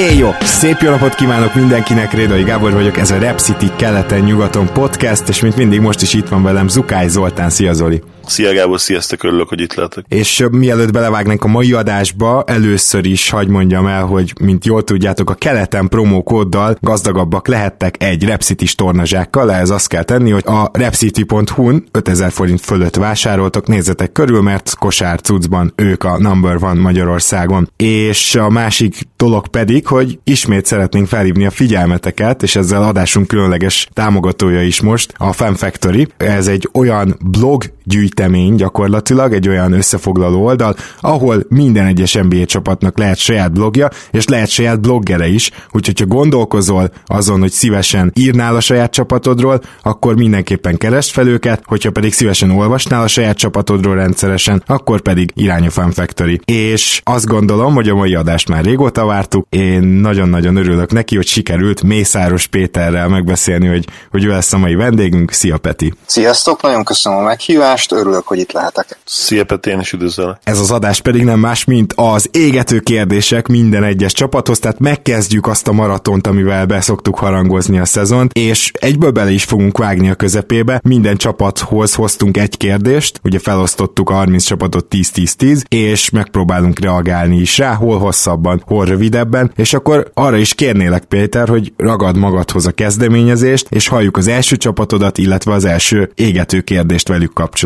Éjjó! Szép jó napot kívánok mindenkinek, Rédai Gábor vagyok, ez a Rep City keleten-nyugaton podcast, és mint mindig most is itt van velem Zukály Zoltán, szia Zoli! Szia Gábor, sziasztok, örülök, hogy itt lehetek. És mielőtt belevágnánk a mai adásba, először is hagy mondjam el, hogy mint jól tudjátok, a keleten promókóddal gazdagabbak lehettek egy Repcity tornazsákkal, ehhez azt kell tenni, hogy a repcity.hu-n 5000 forint fölött vásároltok, nézzetek körül, mert kosár cuccban ők a number one Magyarországon. És a másik dolog pedig, hogy ismét szeretnénk felhívni a figyelmeteket, és ezzel adásunk különleges támogatója is most, a Fan Factory. Ez egy olyan blog gyűjtemény gyakorlatilag, egy olyan összefoglaló oldal, ahol minden egyes NBA csapatnak lehet saját blogja, és lehet saját bloggere is, úgyhogy ha gondolkozol azon, hogy szívesen írnál a saját csapatodról, akkor mindenképpen keresd fel őket, hogyha pedig szívesen olvasnál a saját csapatodról rendszeresen, akkor pedig irány a Fan Factory. És azt gondolom, hogy a mai adást már régóta vártuk, én nagyon-nagyon örülök neki, hogy sikerült Mészáros Péterrel megbeszélni, hogy, hogy ő lesz a mai vendégünk. Szia Peti! Sziasztok, nagyon köszönöm a meghívást, örülök, hogy itt lehetek. Szia Peti, én is üdvözlök. Ez az adás pedig nem más, mint az égető kérdések minden egyes csapathoz, tehát megkezdjük azt a maratont, amivel beszoktuk harangozni a szezont, és egyből bele is fogunk vágni a közepébe. Minden csapathoz hoztunk egy kérdést, ugye felosztottuk a 30 csapatot 10-10-10, és megpróbálunk reagálni is rá, hol hosszabban, hol rövidebben, és akkor arra is kérnélek Péter, hogy ragad magadhoz a kezdeményezést, és halljuk az első csapatodat, illetve az első égető kérdést velük kapcsolatban.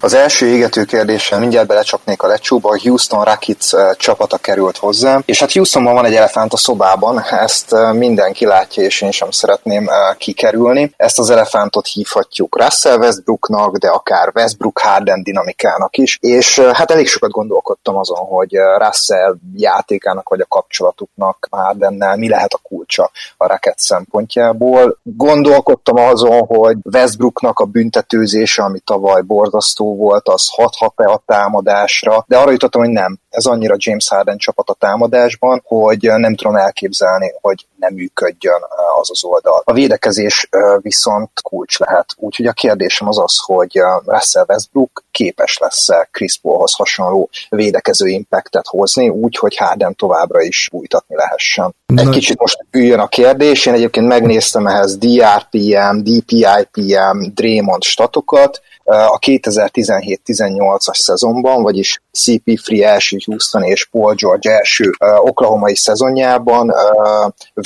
Az első égető kérdéssel mindjárt belecsapnék a lecsóba, a Houston Rockets csapata került hozzám, és hát Houstonban van egy elefánt a szobában, ezt mindenki látja, és én sem szeretném kikerülni. Ezt az elefántot hívhatjuk Russell Westbrooknak, de akár Westbrook Harden dinamikának is, és hát elég sokat gondolkodtam azon, hogy Russell játékának vagy a kapcsolatuknak Hardennel mi lehet a kulcsa a Rockets szempontjából. Gondolkodtam azon, hogy Westbrooknak a büntetőzése, ami tavaly borzasztó volt, az hathat-e a támadásra, de arra jutottam, hogy nem. Ez annyira James Harden csapat a támadásban, hogy nem tudom elképzelni, hogy nem működjön az az oldal. A védekezés viszont kulcs lehet. Úgyhogy a kérdésem az az, hogy Russell Westbrook képes lesz-e Chris Paulhoz hasonló védekező impactet hozni, úgy, hogy Harden továbbra is újtatni lehessen. Egy Na. kicsit most üljön a kérdés, én egyébként megnéztem ehhez DRPM, DPIPM, Draymond statokat, a 2017-18-as szezonban, vagyis CP3 első Houston és Paul George első oklahomai szezonjában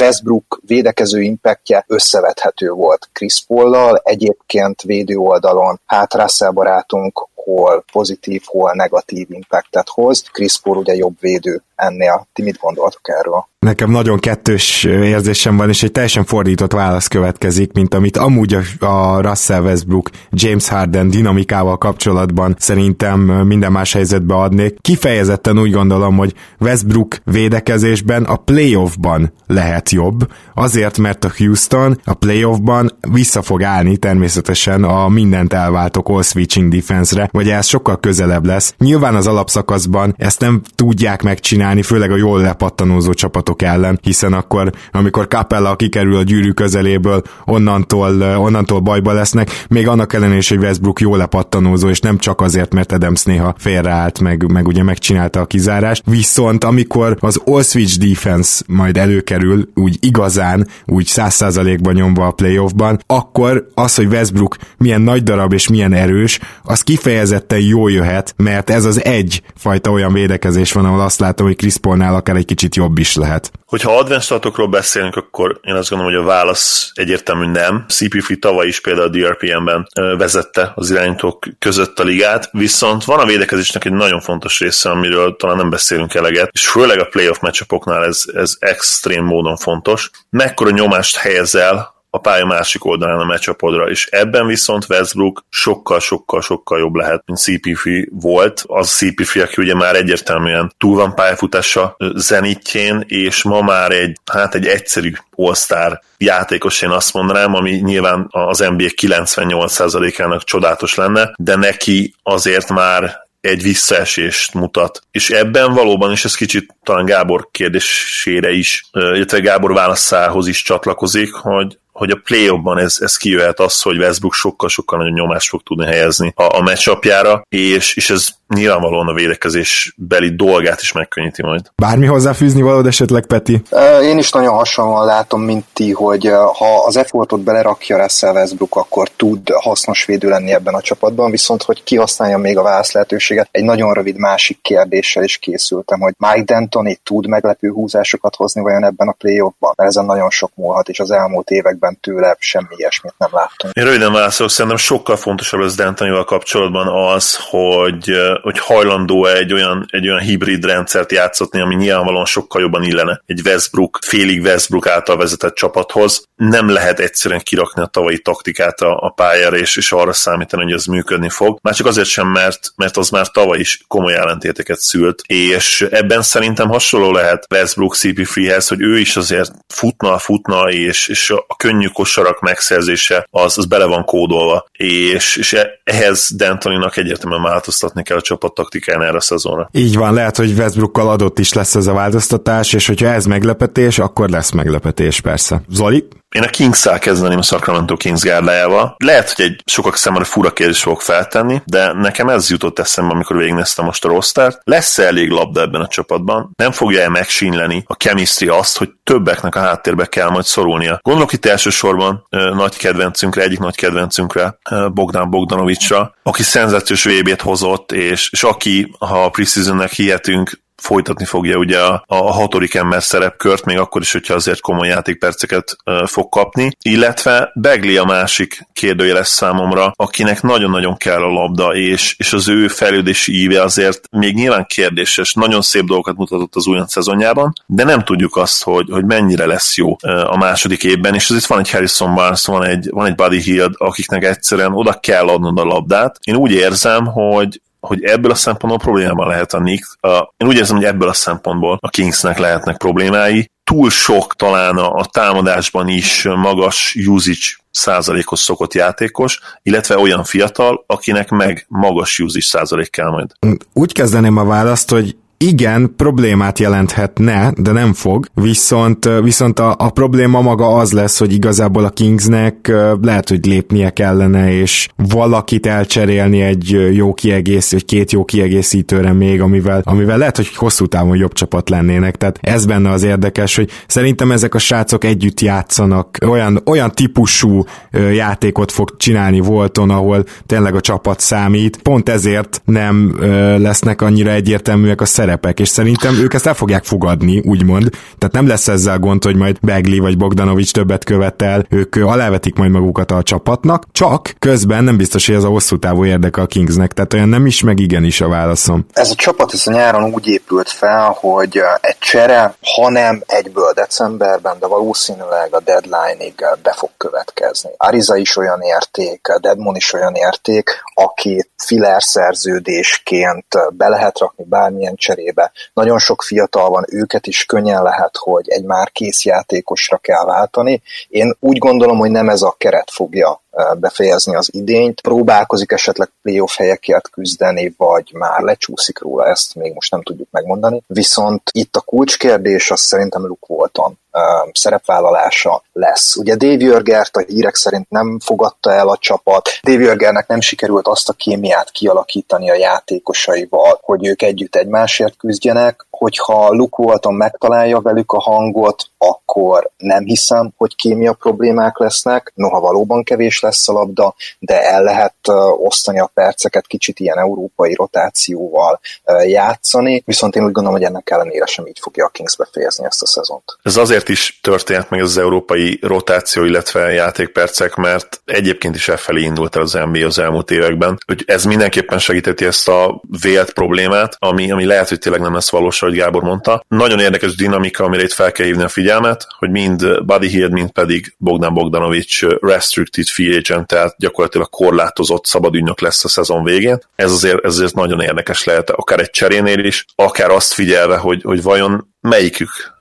Westbrook védekező impactje összevethető volt Chris Paul-lal, egyébként védő oldalon hát Russell barátunk hol pozitív, hol negatív impactet hoz. Chris Paul ugye jobb védő ennél. Ti mit gondoltok erről? Nekem nagyon kettős érzésem van, és egy teljesen fordított válasz következik, mint amit amúgy a Russell Westbrook James Harden dinamikával kapcsolatban szerintem minden más helyzetbe adnék. Kifejezetten úgy gondolom, hogy Westbrook védekezésben a playoffban lehet jobb, azért, mert a Houston a playoffban vissza fog állni természetesen a mindent elváltó all switching defense-re, vagy ez sokkal közelebb lesz. Nyilván az alapszakaszban ezt nem tudják megcsinálni, főleg a jól lepattanózó csapatok ellen, hiszen akkor, amikor Capella kikerül a gyűrű közeléből, onnantól, onnantól bajba lesznek, még annak ellenére is, hogy Westbrook jól lepattanózó, és nem csak azért, mert Adams néha félreállt, meg, meg ugye megcsinálta a kizárást. Viszont amikor az all-switch defense majd előkerül, úgy igazán, úgy száz százalékban nyomva a playoffban, akkor az, hogy Westbrook milyen nagy darab és milyen erős, az kifejez kifejezetten jó jöhet, mert ez az egy fajta olyan védekezés van, ahol azt látom, hogy Chris Paulnál akár egy kicsit jobb is lehet. Hogyha advanced beszélünk, akkor én azt gondolom, hogy a válasz egyértelmű nem. CP3 tavaly is például a DRPM-ben vezette az irányítók között a ligát, viszont van a védekezésnek egy nagyon fontos része, amiről talán nem beszélünk eleget, és főleg a playoff matchupoknál ez, ez extrém módon fontos. Mekkora nyomást helyezel a pálya másik oldalán a meccsapodra, és ebben viszont Westbrook sokkal-sokkal-sokkal jobb lehet, mint CPF volt. Az CPF, aki ugye már egyértelműen túl van pályafutása zenitjén, és ma már egy, hát egy egyszerű all játékos, én azt mondanám, ami nyilván az NBA 98%-ának csodálatos lenne, de neki azért már egy visszaesést mutat. És ebben valóban, és ez kicsit talán Gábor kérdésére is, illetve Gábor válaszához is csatlakozik, hogy hogy a play ban ez, ez kijöhet az, hogy Westbrook sokkal-sokkal nagyobb nyomást fog tudni helyezni a, a meccsapjára, és, és ez nyilvánvalóan a védekezés beli dolgát is megkönnyíti majd. Bármi hozzáfűzni valód esetleg, Peti? Én is nagyon hasonlóan látom, mint ti, hogy ha az effortot belerakja Russell Westbrook, akkor tud hasznos védő lenni ebben a csapatban, viszont hogy kihasználja még a válasz lehetőséget, egy nagyon rövid másik kérdéssel is készültem, hogy Mike D'Antoni tud meglepő húzásokat hozni vajon ebben a playoffban, mert ezen nagyon sok múlhat, és az elmúlt években tőle semmi ilyesmit nem láttunk. Én röviden válaszolok, szerintem sokkal fontosabb az D'Antonival kapcsolatban az, hogy hogy hajlandó egy olyan, egy olyan hibrid rendszert játszatni, ami nyilvánvalóan sokkal jobban illene egy Westbrook, félig Westbrook által vezetett csapathoz. Nem lehet egyszerűen kirakni a tavalyi taktikát a, a pályára, és, és arra számítani, hogy ez működni fog. Már csak azért sem, mert, mert az már tavaly is komoly ellentéteket szült, és ebben szerintem hasonló lehet Westbrook CP3-hez, hogy ő is azért futna, futna, és, és a könnyű kosarak megszerzése az, az bele van kódolva, és, és ehhez D'Antoninak egyértelműen változtatni kell a csapat taktikán erre a szezonra. Így van, lehet, hogy Westbrookkal adott is lesz ez a változtatás, és hogyha ez meglepetés, akkor lesz meglepetés persze. Zoli? Én a Kings-szel kezdeném a Sacramento Kings gárdájával. Lehet, hogy egy sokak számára fura kérdés fogok feltenni, de nekem ez jutott eszembe, amikor végignéztem most a rostert. Lesz-e elég labda ebben a csapatban? Nem fogja-e megsínleni a chemistry azt, hogy többeknek a háttérbe kell majd szorulnia? Gondolok itt elsősorban ö, nagy kedvencünkre, egyik nagy kedvencünkre, ö, Bogdan Bogdanovicsra, aki szenzációs VB-t hozott, és, és aki, ha a preseasonnek hihetünk, folytatni fogja ugye a, a hatodik ember szerepkört, még akkor is, hogyha azért komoly játékperceket fog kapni, illetve Begli a másik kérdőjeles számomra, akinek nagyon-nagyon kell a labda, és, és az ő fejlődési íve azért még nyilván kérdéses, nagyon szép dolgokat mutatott az újonc szezonjában, de nem tudjuk azt, hogy, hogy mennyire lesz jó a második évben, és azért van egy Harrison Barnes, van egy, van egy Buddy Hield, akiknek egyszerűen oda kell adnod a labdát. Én úgy érzem, hogy hogy ebből a szempontból problémában lehet a Knicks. Én úgy érzem, hogy ebből a szempontból a Kingsnek lehetnek problémái. Túl sok talán a, a támadásban is magas usage százalékos szokott játékos, illetve olyan fiatal, akinek meg magas usage százalék kell majd. Úgy kezdeném a választ, hogy igen, problémát jelenthetne, de nem fog, viszont, viszont a, a probléma maga az lesz, hogy igazából a Kingsnek lehet, hogy lépnie kellene, és valakit elcserélni egy jó kiegész, vagy két jó kiegészítőre még, amivel, amivel lehet, hogy hosszú távon jobb csapat lennének. Tehát ez benne az érdekes, hogy szerintem ezek a srácok együtt játszanak, olyan, olyan típusú játékot fog csinálni Volton, ahol tényleg a csapat számít. Pont ezért nem lesznek annyira egyértelműek a szerepek, és szerintem ők ezt el fogják fogadni, úgymond. Tehát nem lesz ezzel gond, hogy majd Begli vagy Bogdanovics többet követel, ők alávetik majd magukat a csapatnak, csak közben nem biztos, hogy ez a hosszú távú érdeke a Kingsnek, tehát olyan nem is, meg igenis a válaszom. Ez a csapat ez a nyáron úgy épült fel, hogy egy csere, ha nem egyből decemberben, de valószínűleg a deadline-ig be fog következni. Ariza is olyan érték, Deadmon is olyan érték, akit filler szerződésként be lehet rakni bármilyen cseré cserébe. Nagyon sok fiatal van, őket is könnyen lehet, hogy egy már kész játékosra kell váltani. Én úgy gondolom, hogy nem ez a keret fogja befejezni az idényt, próbálkozik esetleg playoff helyekért küzdeni, vagy már lecsúszik róla, ezt még most nem tudjuk megmondani. Viszont itt a kulcskérdés az szerintem Luke Walton szerepvállalása lesz. Ugye Dave Jörgert a hírek szerint nem fogadta el a csapat, Dave Jörgernek nem sikerült azt a kémiát kialakítani a játékosaival, hogy ők együtt egymásért küzdjenek, hogyha Luke Walton megtalálja velük a hangot, akkor nem hiszem, hogy kémia problémák lesznek, noha valóban kevés lesz a labda, de el lehet osztani a perceket, kicsit ilyen európai rotációval játszani, viszont én úgy gondolom, hogy ennek ellenére sem így fogja a Kings befejezni ezt a szezont. Ez azért is történt meg az európai rotáció, illetve játékpercek, mert egyébként is elfelé indult el az NBA az elmúlt években, hogy ez mindenképpen segíteti ezt a vélt problémát, ami, ami lehet, hogy tényleg nem lesz valós, ahogy Gábor mondta. Nagyon érdekes dinamika, amire itt fel kell hívni a figyelmet, hogy mind Buddy Hield, mind pedig Bogdan Bogdanovics restricted free agent, tehát gyakorlatilag korlátozott szabad lesz a szezon végén. Ez azért, ez azért nagyon érdekes lehet, akár egy cserénél is, akár azt figyelve, hogy, hogy vajon melyikük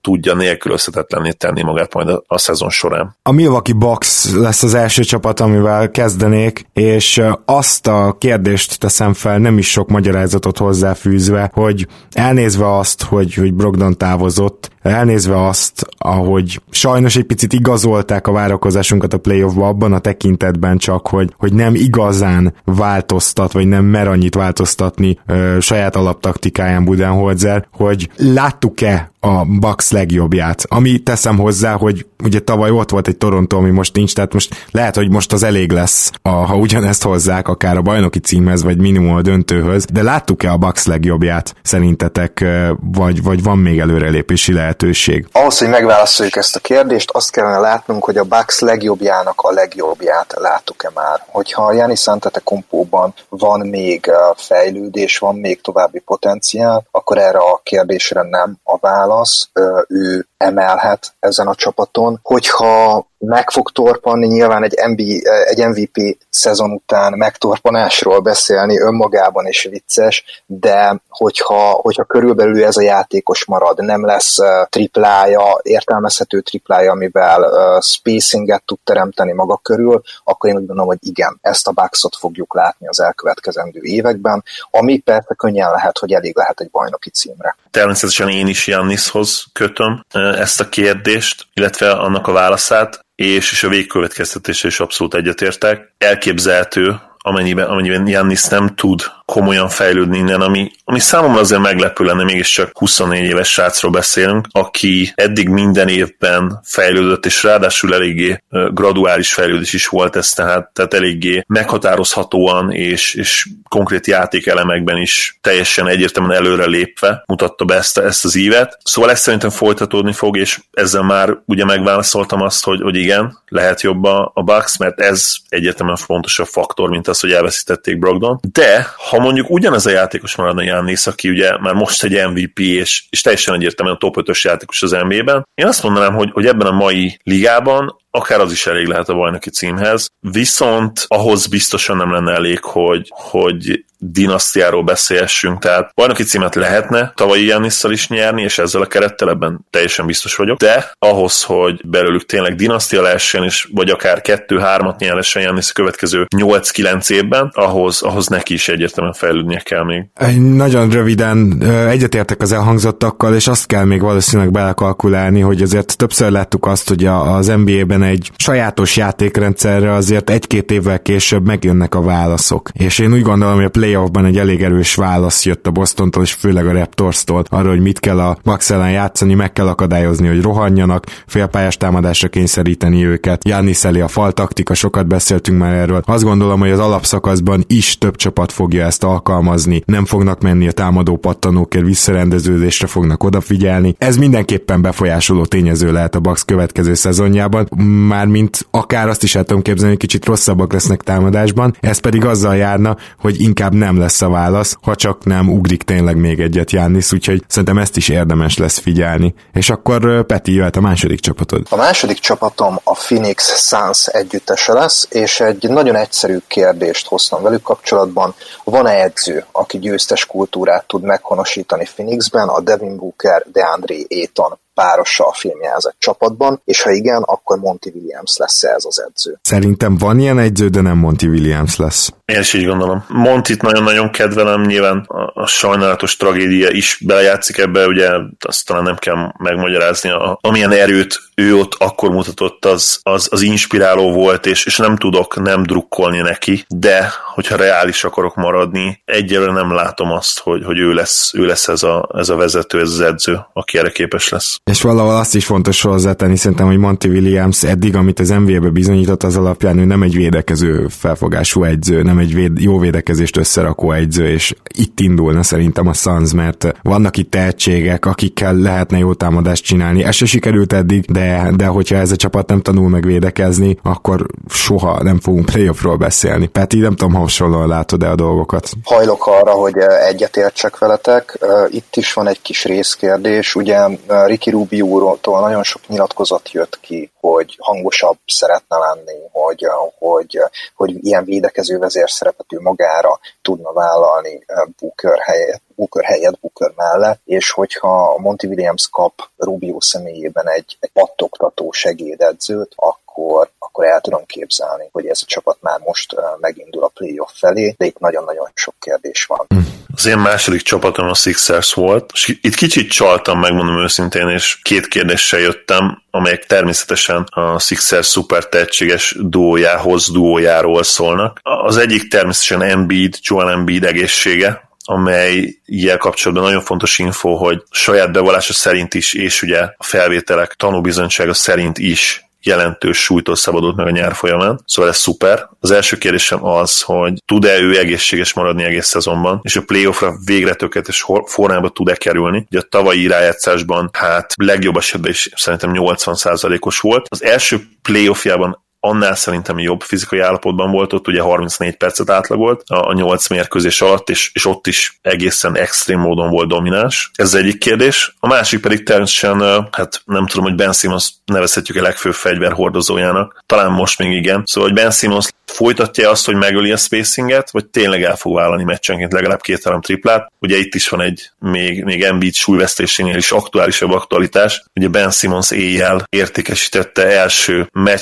tudja nélkülözhetetlenné tenni magát majd a, a szezon során. A Milwaukee Bucks lesz az első csapat, amivel kezdenék, és azt a kérdést teszem fel, nem is sok magyarázatot hozzáfűzve, hogy elnézve azt, hogy, hogy Brogdon távozott, elnézve azt, ahogy sajnos egy picit igazolták a várakozásunkat a playoffba abban a tekintetben csak, hogy, hogy nem igazán változtat, vagy nem mer annyit változtatni ö, saját alaptaktikáján Budenholzer, hogy láttuk-e a Bucks legjobbját. Ami teszem hozzá, hogy ugye tavaly ott volt egy Toronto, ami most nincs, tehát most lehet, hogy most az elég lesz, a, ha ugyanezt hozzák, akár a bajnoki címhez, vagy minimum a döntőhöz, de láttuk-e a Bucks legjobbját szerintetek, vagy, vagy van még előrelépési lehetőség? Ahhoz, hogy megválaszoljuk ezt a kérdést, azt kellene látnunk, hogy a Bucks legjobbjának a legjobbját láttuk-e már. Hogyha a Janis Antetokounmpóban van még fejlődés, van még további potenciál, akkor erre a kérdésre nem a válasz. Ő emelhet ezen a csapaton. Hogyha meg fog torpanni, nyilván egy, MB, egy MVP szezon után megtorpanásról beszélni önmagában is vicces, de hogyha, hogyha körülbelül ez a játékos marad, nem lesz triplája, értelmezhető triplája, amivel spacinget tud teremteni maga körül, akkor én úgy gondolom, hogy igen, ezt a Bucksot fogjuk látni az elkövetkezendő években, ami persze könnyen lehet, hogy elég lehet egy bajnoki címre. Természetesen én is Jannishoz kötöm ezt a kérdést, illetve annak a válaszát, és, és a végkövetkeztetése is abszolút egyetértek. Elképzelhető, amennyiben, amennyiben Jannis nem tud komolyan fejlődni innen, ami, ami számomra azért meglepő lenne, mégiscsak 24 éves srácról beszélünk, aki eddig minden évben fejlődött, és ráadásul eléggé graduális fejlődés is volt ez, tehát, tehát eléggé meghatározhatóan és, és konkrét játékelemekben is teljesen egyértelműen előre lépve mutatta be ezt, ezt az ívet. Szóval ezt szerintem folytatódni fog, és ezzel már ugye megválaszoltam azt, hogy, hogy igen, lehet jobb a, a Bucks, mert ez egyértelműen fontosabb faktor, mint az, hogy elveszítették Brogdon. De ha mondjuk ugyanaz a játékos maradna Jannis, aki ugye már most egy MVP, és, és teljesen egyértelműen top 5-ös játékos az NBA-ben, én azt mondanám, hogy, hogy ebben a mai ligában akár az is elég lehet a bajnoki címhez, viszont ahhoz biztosan nem lenne elég, hogy, hogy dinasztiáról beszélhessünk, tehát bajnoki címet lehetne tavalyi Jannisszal is nyerni, és ezzel a kerettel ebben teljesen biztos vagyok, de ahhoz, hogy belőlük tényleg dinasztia lehessen, és vagy akár kettő-hármat nyerhessen Jannisz a következő 8-9 évben, ahhoz, ahhoz neki is egyértelműen fejlődnie kell még. Nagyon röviden egyetértek az elhangzottakkal, és azt kell még valószínűleg belekalkulálni, hogy azért többször láttuk azt, hogy az NBA-ben egy sajátos játékrendszerre azért egy-két évvel később megjönnek a válaszok. És én úgy gondolom, hogy a play playoffban egy elég erős válasz jött a Bostontól, és főleg a Raptors-tól arra, hogy mit kell a Max ellen játszani, meg kell akadályozni, hogy rohanjanak, félpályás támadásra kényszeríteni őket. Elé a fal taktika, sokat beszéltünk már erről. Azt gondolom, hogy az alapszakaszban is több csapat fogja ezt alkalmazni, nem fognak menni a támadó pattanókért, visszarendeződésre fognak odafigyelni. Ez mindenképpen befolyásoló tényező lehet a Bucks következő szezonjában, mármint akár azt is el tudom képzelni, hogy kicsit rosszabbak lesznek támadásban, ez pedig azzal járna, hogy inkább nem lesz a válasz, ha csak nem ugrik tényleg még egyet Jánisz, úgyhogy szerintem ezt is érdemes lesz figyelni. És akkor Peti jöhet a második csapatod. A második csapatom a Phoenix Suns együttese lesz, és egy nagyon egyszerű kérdést hoztam velük kapcsolatban. Van-e edző, aki győztes kultúrát tud meghonosítani Phoenixben, a Devin Booker, DeAndre Ayton párosa a filmjelzett csapatban, és ha igen, akkor Monty Williams lesz ez az edző. Szerintem van ilyen edző, de nem Monty Williams lesz. Én is így gondolom. Montit nagyon-nagyon kedvelem, nyilván a, a sajnálatos tragédia is belejátszik ebbe, ugye azt talán nem kell megmagyarázni, a, amilyen erőt ő ott akkor mutatott, az, az, az inspiráló volt, és, és nem tudok nem drukkolni neki, de hogyha reális akarok maradni, egyelőre nem látom azt, hogy, hogy ő lesz, ő lesz ez, a, ez a vezető, ez az edző, aki erre képes lesz. És valahol azt is fontos hozzátenni, szerintem, hogy Monty Williams eddig, amit az NBA-be bizonyított, az alapján ő nem egy védekező felfogású edző, nem egy véd, jó védekezést összerakó edző, és itt indulna szerintem a Suns, mert vannak itt tehetségek, akikkel lehetne jó támadást csinálni. Ez se sikerült eddig, de, de hogyha ez a csapat nem tanul meg védekezni, akkor soha nem fogunk playoffról beszélni. Peti, nem tudom, hasonlóan látod-e a dolgokat? Hajlok arra, hogy egyetértsek veletek. Itt is van egy kis részkérdés. Ugye Ricky Rubio-tól nagyon sok nyilatkozat jött ki, hogy hangosabb szeretne lenni, hogy, hogy, hogy ilyen védekező vezérszerepet ő magára tudna vállalni Booker helyett, Booker helyett, Booker mellett, és hogyha Monty Williams kap Rubio személyében egy, egy pattogtató segédedzőt, akkor, akkor el tudom képzelni, hogy ez a csapat már most megindul a playoff felé, de itt nagyon-nagyon sok kérdés van. Hm. Az én második csapatom a Sixers volt, és itt kicsit csaltam, megmondom őszintén, és két kérdéssel jöttem, amelyek természetesen a Sixers szuper tehetséges duójához, duójáról szólnak. Az egyik természetesen Embiid, Joel Embiid egészsége, amely ilyen kapcsolatban nagyon fontos info, hogy saját bevallása szerint is, és ugye a felvételek tanúbizonysága szerint is jelentős súlytól szabadult meg a nyár folyamán, szóval ez szuper. Az első kérdésem az, hogy tud-e ő egészséges maradni egész szezonban, és a playoffra végre tökéletes formába tud-e kerülni. Ugye a tavalyi rájátszásban hát legjobb esetben is szerintem 80%-os volt. Az első playoffjában annál szerintem jobb fizikai állapotban volt, ott ugye 34 percet átlagolt a, a 8 mérkőzés alatt, és, és ott is egészen extrém módon volt domináns. Ez egyik kérdés. A másik pedig természetesen, hát nem tudom, hogy Ben Simmons nevezhetjük a legfőbb fegyverhordozójának. Talán most még igen. Szóval, hogy Ben Simmons folytatja azt, hogy megöli a spacinget, vagy tényleg el fog vállalni meccsenként legalább két-három triplát. Ugye itt is van egy még, még Embiid súlyvesztésénél is aktuálisabb aktualitás. Ugye Ben Simmons éjjel értékesítette első meccs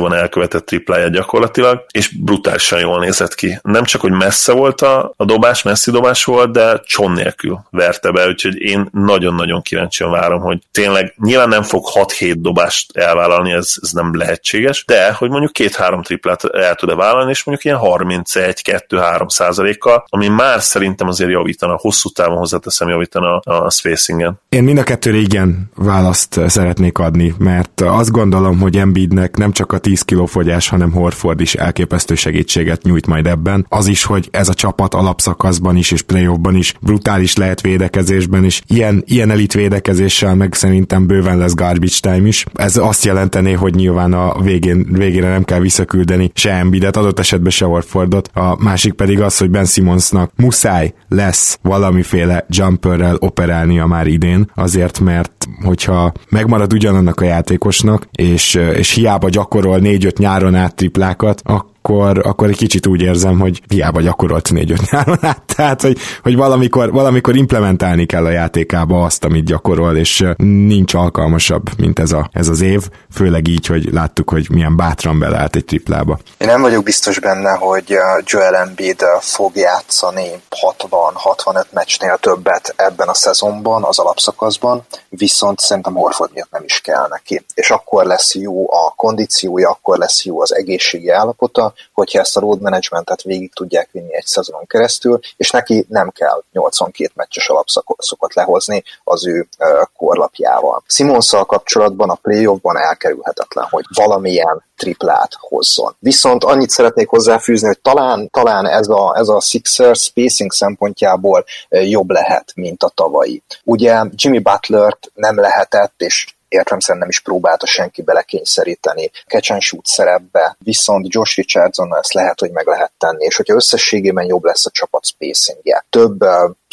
szituációban elkövetett tripláját gyakorlatilag, és brutálisan jól nézett ki. Nem csak, hogy messze volt a, a dobás, messzi dobás volt, de cson nélkül verte be, úgyhogy én nagyon-nagyon kíváncsian várom, hogy tényleg nyilván nem fog 6-7 dobást elvállalni, ez, ez nem lehetséges, de hogy mondjuk két-három triplát el tud-e vállalni, és mondjuk ilyen 31-2-3 százalékkal, ami már szerintem azért javítana, hosszú távon hozzáteszem javítana a spacingen. Én mind a kettőre igen választ szeretnék adni, mert azt gondolom, hogy Embiidnek nem csak a 10 kiló fogyás, hanem Horford is elképesztő segítséget nyújt majd ebben. Az is, hogy ez a csapat alapszakaszban is és playoffban is brutális lehet védekezésben, és ilyen, ilyen elit védekezéssel meg szerintem bőven lesz garbage time is. Ez azt jelentené, hogy nyilván a végén, végére nem kell visszaküldeni se Embiidet, adott esetben se Horfordot. A másik pedig az, hogy Ben Simmonsnak muszáj lesz valamiféle jumperrel operálnia már idén, azért mert hogyha megmarad ugyanannak a játékosnak, és, és hiába gyakorol négy-öt nyáron át triplákat, akkor akkor, akkor egy kicsit úgy érzem, hogy hiába gyakorolt négy-öt nyáron át, tehát hogy, hogy valamikor, valamikor implementálni kell a játékába azt, amit gyakorol, és nincs alkalmasabb, mint ez, a, ez az év, főleg így, hogy láttuk, hogy milyen bátran beleállt egy triplába. Én nem vagyok biztos benne, hogy Joel Embiid fog játszani 60-65 meccsnél többet ebben a szezonban, az alapszakaszban, viszont szerintem Horford miatt nem is kell neki. És akkor lesz jó a kondíciója, akkor lesz jó az egészségi állapota, hogyha ezt a road managementet végig tudják vinni egy szezonon keresztül, és neki nem kell 82 meccses alapszakot lehozni az ő korlapjával. Simonszal kapcsolatban a playoffban elkerülhetetlen, hogy valamilyen triplát hozzon. Viszont annyit szeretnék hozzáfűzni, hogy talán, talán ez, a, ez a Sixer spacing szempontjából jobb lehet, mint a tavalyi. Ugye Jimmy Butler-t nem lehetett, és értelemszerűen nem is próbálta senki belekényszeríteni. Shoot szerepbe, viszont Josh Richardson ezt lehet, hogy meg lehet tenni, és hogyha összességében jobb lesz a csapat spacingje, több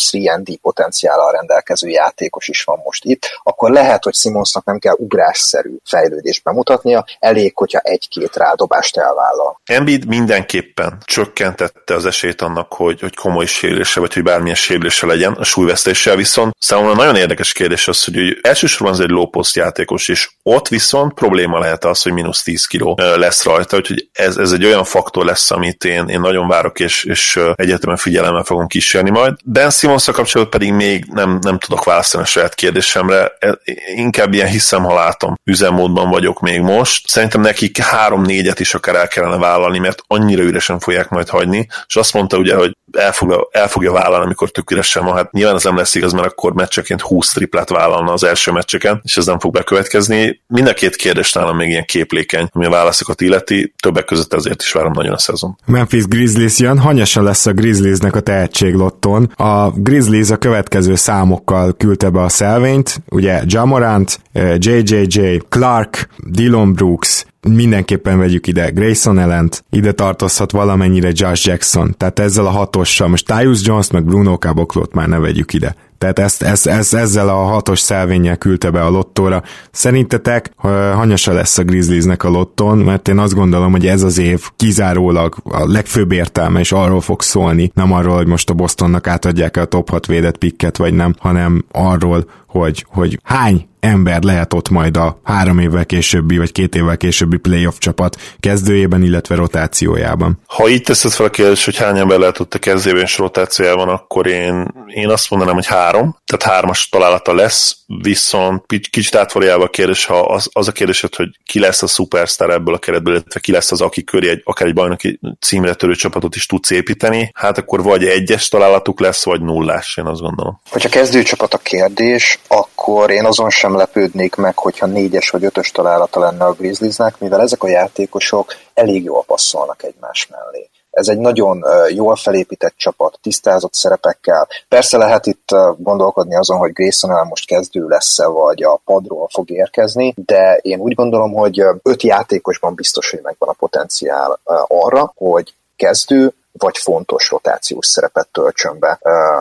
3D potenciállal rendelkező játékos is van most itt, akkor lehet, hogy Simonsnak nem kell ugrásszerű fejlődést bemutatnia, elég, hogyha egy-két rádobást elvállal. Embiid mindenképpen csökkentette az esélyt annak, hogy, hogy komoly sérülése, vagy hogy bármilyen sérülése legyen a súlyvesztéssel, viszont számomra nagyon érdekes kérdés az, hogy, elsősorban ez egy low post játékos, és ott viszont probléma lehet az, hogy mínusz 10 kiló lesz rajta, úgyhogy ez, ez egy olyan faktor lesz, amit én, én nagyon várok, és, és egyetemen figyelemmel fogom kísérni majd. Dan simmons kapcsolatban pedig még nem, nem tudok válaszolni a saját kérdésemre, e, inkább ilyen hiszem, ha látom üzemmódban vagyok még most. Szerintem nekik három-négyet is akár el kellene vállalni, mert annyira üresen fogják majd hagyni, és azt mondta ugye, hogy el fogja, el fogja vállalni, amikor tök üresen van. Hát nyilván ez nem lesz igaz, mert akkor meccseként 20 triplát vállalna az első meccseken, és ez nem fog bekövetkezni. Mind a két kérdés nálam még ilyen képlékeny, ami a válaszokat illeti, többek között ezért is várom nagyon a szezon. Memphis Grizzlies jön, hanyasan lesz a Grizzliesnek a tehetséglotton. A Grizzlies a következő számokkal küldte be a szelvényt, ugye Jamorant, JJJ, Clark, Dylan Brooks, mindenképpen vegyük ide Grayson ellent, ide tartozhat valamennyire Josh Jackson, tehát ezzel a hatossal, most Tyus Jones meg Bruno Caboklót már ne vegyük ide. Tehát ezt, ezt, ezt, ezzel a hatos szelvényel küldte be a lottóra. Szerintetek hanyasa lesz a Grizzliesnek a lotton, mert én azt gondolom, hogy ez az év kizárólag a legfőbb értelme, és arról fog szólni, nem arról, hogy most a Bostonnak átadják a top 6 védett pikket, vagy nem, hanem arról, hogy, hogy hány ember lehet ott majd a három évvel későbbi, vagy két évvel későbbi playoff csapat kezdőjében, illetve rotációjában. Ha így teszed fel a kérdés, hogy hány ember lehet ott a kezdőjében és rotációjában, akkor én, én azt mondanám, hogy három, tehát hármas találata lesz, viszont kicsit átforjálva a kérdés, ha az, az a kérdés, hogy ki lesz a superstar ebből a keretből, illetve ki lesz az, aki köré egy, akár egy bajnoki címre törő csapatot is tudsz építeni, hát akkor vagy egyes találatuk lesz, vagy nullás, én azt gondolom. Hogyha kezdőcsapat a kérdés, akkor én azon sem lepődnék meg, hogyha négyes vagy ötös találata lenne a Grizzliesnek, mivel ezek a játékosok elég jól passzolnak egymás mellé. Ez egy nagyon jól felépített csapat, tisztázott szerepekkel. Persze lehet itt gondolkodni azon, hogy Grayson el most kezdő lesz-e, vagy a padról fog érkezni, de én úgy gondolom, hogy öt játékosban biztos, hogy megvan a potenciál arra, hogy kezdő vagy fontos rotációs szerepet töltsön be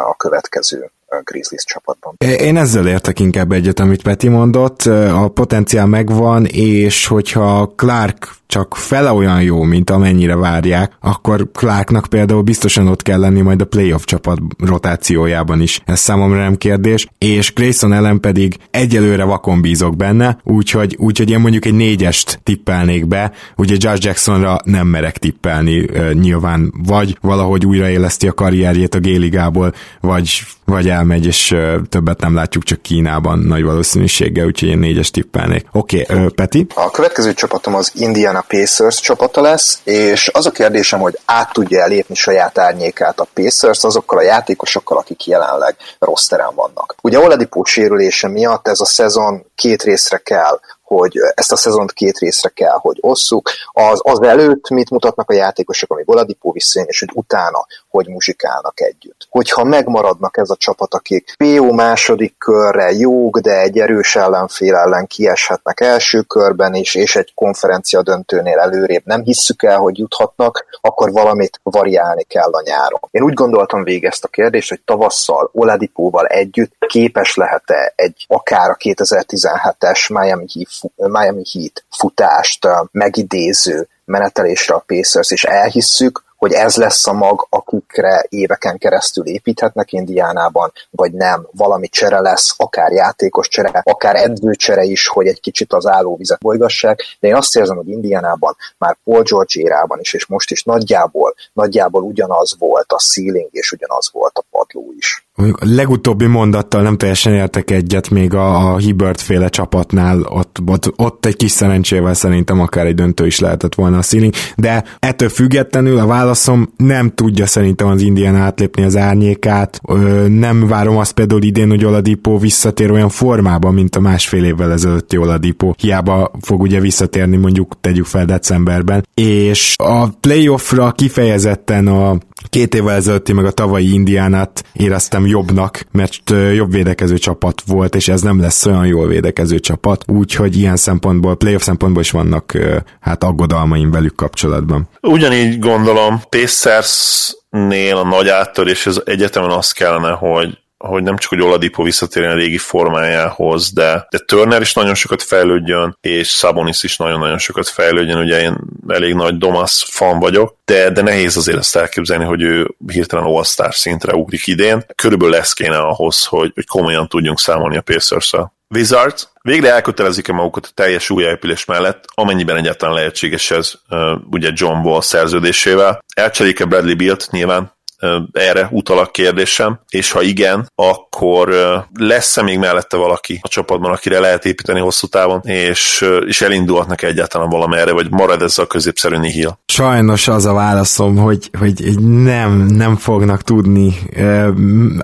a következő Grizzlies csapatban. Én ezzel értek inkább egyet, amit Peti mondott. A potenciál megvan, és hogyha Clark csak fele olyan jó, mint amennyire várják, akkor Clarknak például biztosan ott kell lenni majd a playoff csapat rotációjában is. Ez számomra nem kérdés, és Grayson ellen pedig egyelőre vakon bízok benne, úgyhogy, úgyhogy én mondjuk egy négyest tippelnék be, ugye Josh Jacksonra nem merek tippelni nyilván, vagy valahogy újraéleszti a karrierjét a Géligából, vagy, vagy elmegy, és többet nem látjuk csak Kínában nagy valószínűséggel, úgyhogy én négyes tippelnék. Oké, okay, Peti? A következő csapatom az Indiana Pacers csapata lesz, és az a kérdésem, hogy át tudja elépni saját árnyékát a Pacers azokkal a játékosokkal, akik jelenleg rossz terem vannak. Ugye Oladipo sérülése miatt ez a szezon két részre kell hogy ezt a szezont két részre kell, hogy osszuk. Az, az előtt mit mutatnak a játékosok, ami Oladipo visszajön, és hogy utána hogy muzsikálnak együtt. Hogyha megmaradnak ez a csapat, akik PO második körre jók, de egy erős ellenfél ellen kieshetnek első körben is, és egy konferencia döntőnél előrébb nem hisszük el, hogy juthatnak, akkor valamit variálni kell a nyáron. Én úgy gondoltam végig ezt a kérdést, hogy tavasszal Oladipóval együtt képes lehet-e egy akár a 2017-es Miami Heat Miami Heat futást megidéző menetelésre a Pacers, és elhisszük, hogy ez lesz a mag, akikre éveken keresztül építhetnek Indiánában, vagy nem, valami csere lesz, akár játékos csere, akár edzőcsere is, hogy egy kicsit az állóvizet bolygassák, de én azt érzem, hogy Indiánában már Paul George érában is, és most is nagyjából, nagyjából ugyanaz volt a ceiling, és ugyanaz volt a padló is. Mondjuk a legutóbbi mondattal nem teljesen értek egyet még a, a Hibert féle csapatnál, ott, ott, ott egy kis szerencsével szerintem akár egy döntő is lehetett volna a ceiling, de ettől függetlenül a válaszom nem tudja szerintem az Indián átlépni az árnyékát, Ö, nem várom azt például idén, hogy Oladipo visszatér olyan formában, mint a másfél évvel ezelőtti Oladipo, hiába fog ugye visszatérni mondjuk tegyük fel decemberben, és a playoffra kifejezetten a két évvel ezelőtti meg a tavalyi Indiánát éreztem jobbnak, mert jobb védekező csapat volt, és ez nem lesz olyan jól védekező csapat, úgyhogy ilyen szempontból, playoff szempontból is vannak hát aggodalmaim velük kapcsolatban. Ugyanígy gondolom, Pacers Durantnél a nagy áttörés ez egyetemen az kellene, hogy hogy nem csak, hogy Oladipo visszatérjen a régi formájához, de, de Turner is nagyon sokat fejlődjön, és Sabonis is nagyon-nagyon sokat fejlődjön, ugye én elég nagy Domas fan vagyok, de, de nehéz azért ezt elképzelni, hogy ő hirtelen all szintre ugrik idén. Körülbelül lesz kéne ahhoz, hogy, hogy komolyan tudjunk számolni a pacers -szel. Wizards végre elkötelezik-e magukat a teljes újjáépülés mellett, amennyiben egyáltalán lehetséges ez, ugye John Wall szerződésével. Elcserélik-e Bradley Beal-t? Nyilván erre utal a kérdésem, és ha igen, akkor lesz-e még mellette valaki a csapatban, akire lehet építeni hosszú távon, és, és elindulhatnak egyáltalán valamerre, vagy marad ez a középszerű nihil? Sajnos az a válaszom, hogy, hogy nem, nem fognak tudni.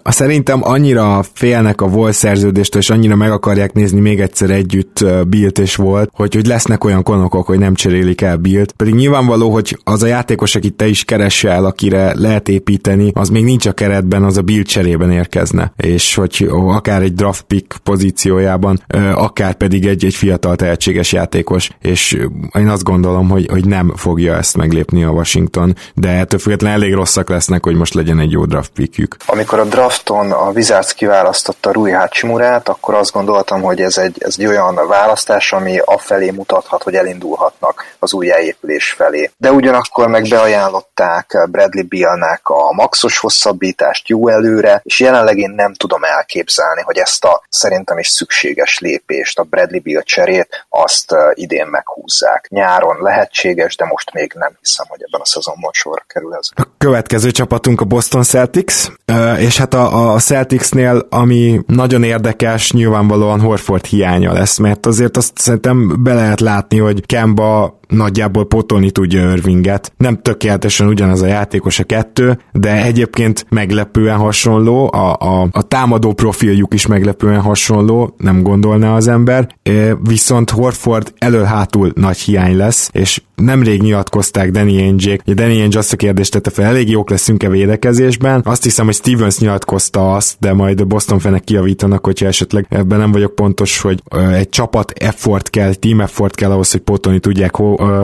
Szerintem annyira félnek a volt szerződéstől, és annyira meg akarják nézni még egyszer együtt Bilt és volt, hogy, hogy lesznek olyan konokok, hogy nem cserélik el Bilt. Pedig nyilvánvaló, hogy az a játékos, akit te is keresel, akire lehet építeni, építeni, az még nincs a keretben, az a build cserében érkezne. És hogy akár egy draft pick pozíciójában, akár pedig egy, egy fiatal tehetséges játékos, és én azt gondolom, hogy, hogy nem fogja ezt meglépni a Washington, de ettől függetlenül elég rosszak lesznek, hogy most legyen egy jó draft pickjük. Amikor a drafton a Wizards kiválasztotta Rui Hachimurát, akkor azt gondoltam, hogy ez egy, ez egy olyan választás, ami afelé mutathat, hogy elindulhatnak az újjáépülés felé. De ugyanakkor meg beajánlották Bradley Bealnek a maxos hosszabbítást jó előre, és jelenleg én nem tudom elképzelni, hogy ezt a szerintem is szükséges lépést, a Bradley Bill cserét, azt idén meghúzzák. Nyáron lehetséges, de most még nem hiszem, hogy ebben a szezonban sorra kerül ez. A következő csapatunk a Boston Celtics, és hát a, a Celticsnél, ami nagyon érdekes, nyilvánvalóan Horford hiánya lesz, mert azért azt szerintem be lehet látni, hogy Kemba nagyjából potolni tudja Irvinget. Nem tökéletesen ugyanaz a játékos a kettő, de egyébként meglepően hasonló, a, a, a támadó profiljuk is meglepően hasonló, nem gondolná az ember, viszont Horford elől-hátul nagy hiány lesz, és nemrég nyilatkozták Danny Ainge-ék, hogy Danny Ainge azt a kérdést tette fel, elég jók leszünk-e védekezésben. Azt hiszem, hogy Stevens nyilatkozta azt, de majd a Boston fenek kiavítanak, hogyha esetleg ebben nem vagyok pontos, hogy egy csapat effort kell, team effort kell ahhoz, hogy pótolni tudják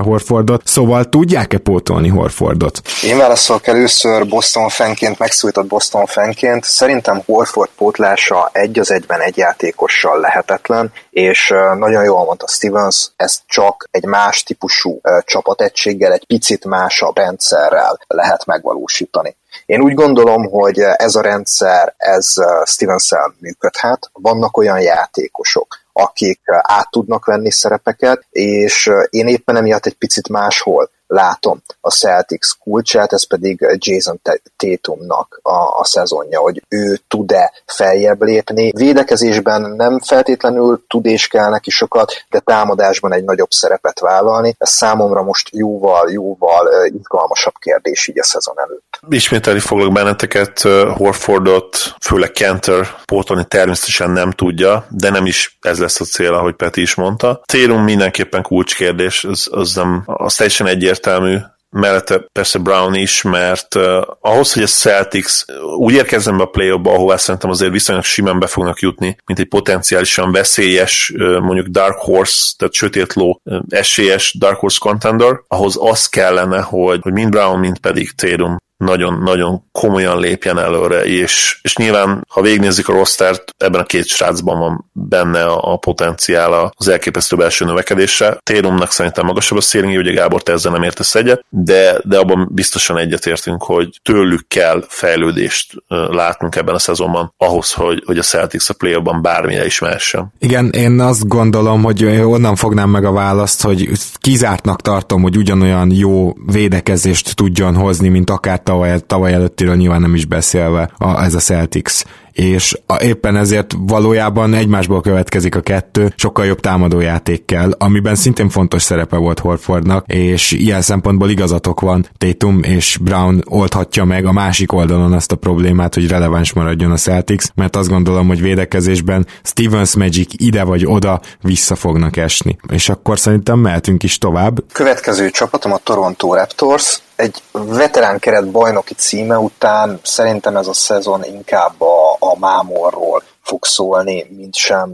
Horfordot. Szóval tudják-e pótolni Horfordot? Én válaszolok először Boston fenként, megszólított Boston fenként. Szerintem Horford pótlása egy az egyben egy játékossal lehetetlen, és nagyon jól mondta Stevens, ez csak egy más típusú csapategységgel, egy picit másabb rendszerrel lehet megvalósítani. Én úgy gondolom, hogy ez a rendszer, ez stevens működhet. Vannak olyan játékosok, akik át tudnak venni szerepeket, és én éppen emiatt egy picit máshol látom a Celtics kulcsát, ez pedig Jason Tatumnak a, a szezonja, hogy ő tud-e feljebb lépni. Védekezésben nem feltétlenül tud és kell neki sokat, de támadásban egy nagyobb szerepet vállalni. Ez számomra most jóval, jóval izgalmasabb kérdés így a szezon előtt. Ismételni foglak benneteket, Horfordot, főleg Kenter pótolni természetesen nem tudja, de nem is ez lesz a cél, ahogy Peti is mondta. Térum mindenképpen kulcskérdés, az, az nem, az teljesen egyértelmű egyértelmű, mellette persze Brown is, mert uh, ahhoz, hogy a Celtics úgy érkezzen be a play ba ahová szerintem azért viszonylag simán be fognak jutni, mint egy potenciálisan veszélyes, uh, mondjuk Dark Horse, tehát sötét ló uh, esélyes Dark Horse contender, ahhoz az kellene, hogy, hogy mind Brown, mind pedig Tatum nagyon-nagyon komolyan lépjen előre, és, és nyilván, ha végignézzük a rostert, ebben a két srácban van benne a, a potenciál az elképesztő belső növekedésre. Térumnak szerintem magasabb a szélnyi, ugye Gábor, te ezzel nem értesz egyet, de, de abban biztosan egyetértünk, hogy tőlük kell fejlődést látnunk ebben a szezonban, ahhoz, hogy, hogy a Celtics a play bármilyen is mehessen. Igen, én azt gondolom, hogy onnan fognám meg a választ, hogy kizártnak tartom, hogy ugyanolyan jó védekezést tudjon hozni, mint akár tavaly, tavaly előttiről nyilván nem is beszélve a, ez a Celtics és éppen ezért valójában egymásból következik a kettő, sokkal jobb támadójáték kell, amiben szintén fontos szerepe volt Horfordnak, és ilyen szempontból igazatok van, Tatum és Brown oldhatja meg a másik oldalon ezt a problémát, hogy releváns maradjon a Celtics, mert azt gondolom, hogy védekezésben Stevens Magic ide vagy oda vissza fognak esni. És akkor szerintem mehetünk is tovább. Következő csapatom a Toronto Raptors, egy veterán keret bajnoki címe után szerintem ez a szezon inkább a, a mámorról fog szólni, mint sem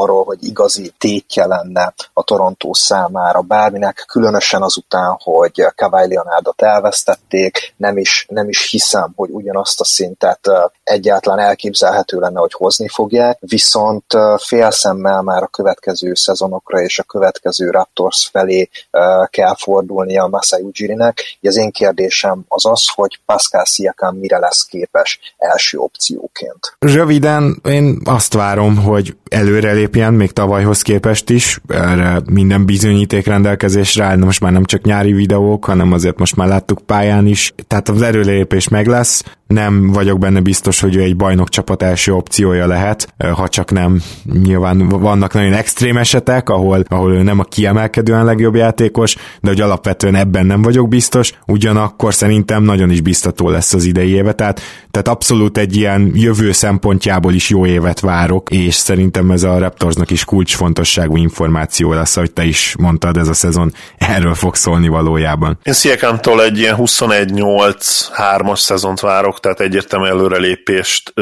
arról, hogy igazi tétje lenne a Torontó számára bárminek, különösen azután, hogy Kawhi Leonardot elvesztették, nem is, nem is hiszem, hogy ugyanazt a szintet egyáltalán elképzelhető lenne, hogy hozni fogják, viszont félszemmel már a következő szezonokra és a következő Raptors felé kell fordulnia Masai Ujirinek. Az én kérdésem az az, hogy Pascal Siakam mire lesz képes első opcióként. Röviden én azt várom, hogy előrelépjen még tavalyhoz képest is, erre minden bizonyíték rendelkezésre áll, most már nem csak nyári videók, hanem azért most már láttuk pályán is, tehát az előrelépés meg lesz, nem vagyok benne biztos, hogy ő egy bajnok csapat első opciója lehet, ha csak nem. Nyilván vannak nagyon extrém esetek, ahol, ahol ő nem a kiemelkedően legjobb játékos, de hogy alapvetően ebben nem vagyok biztos, ugyanakkor szerintem nagyon is biztató lesz az idei éve, tehát, tehát abszolút egy ilyen jövő szempontjából is jó évet várok, és szerintem ez a Raptorsnak is kulcsfontosságú információ lesz, ahogy te is mondtad, ez a szezon erről fog szólni valójában. Én Sziakámtól egy ilyen 21-8-3-as szezont várok, tehát egyértelmű előrelépést,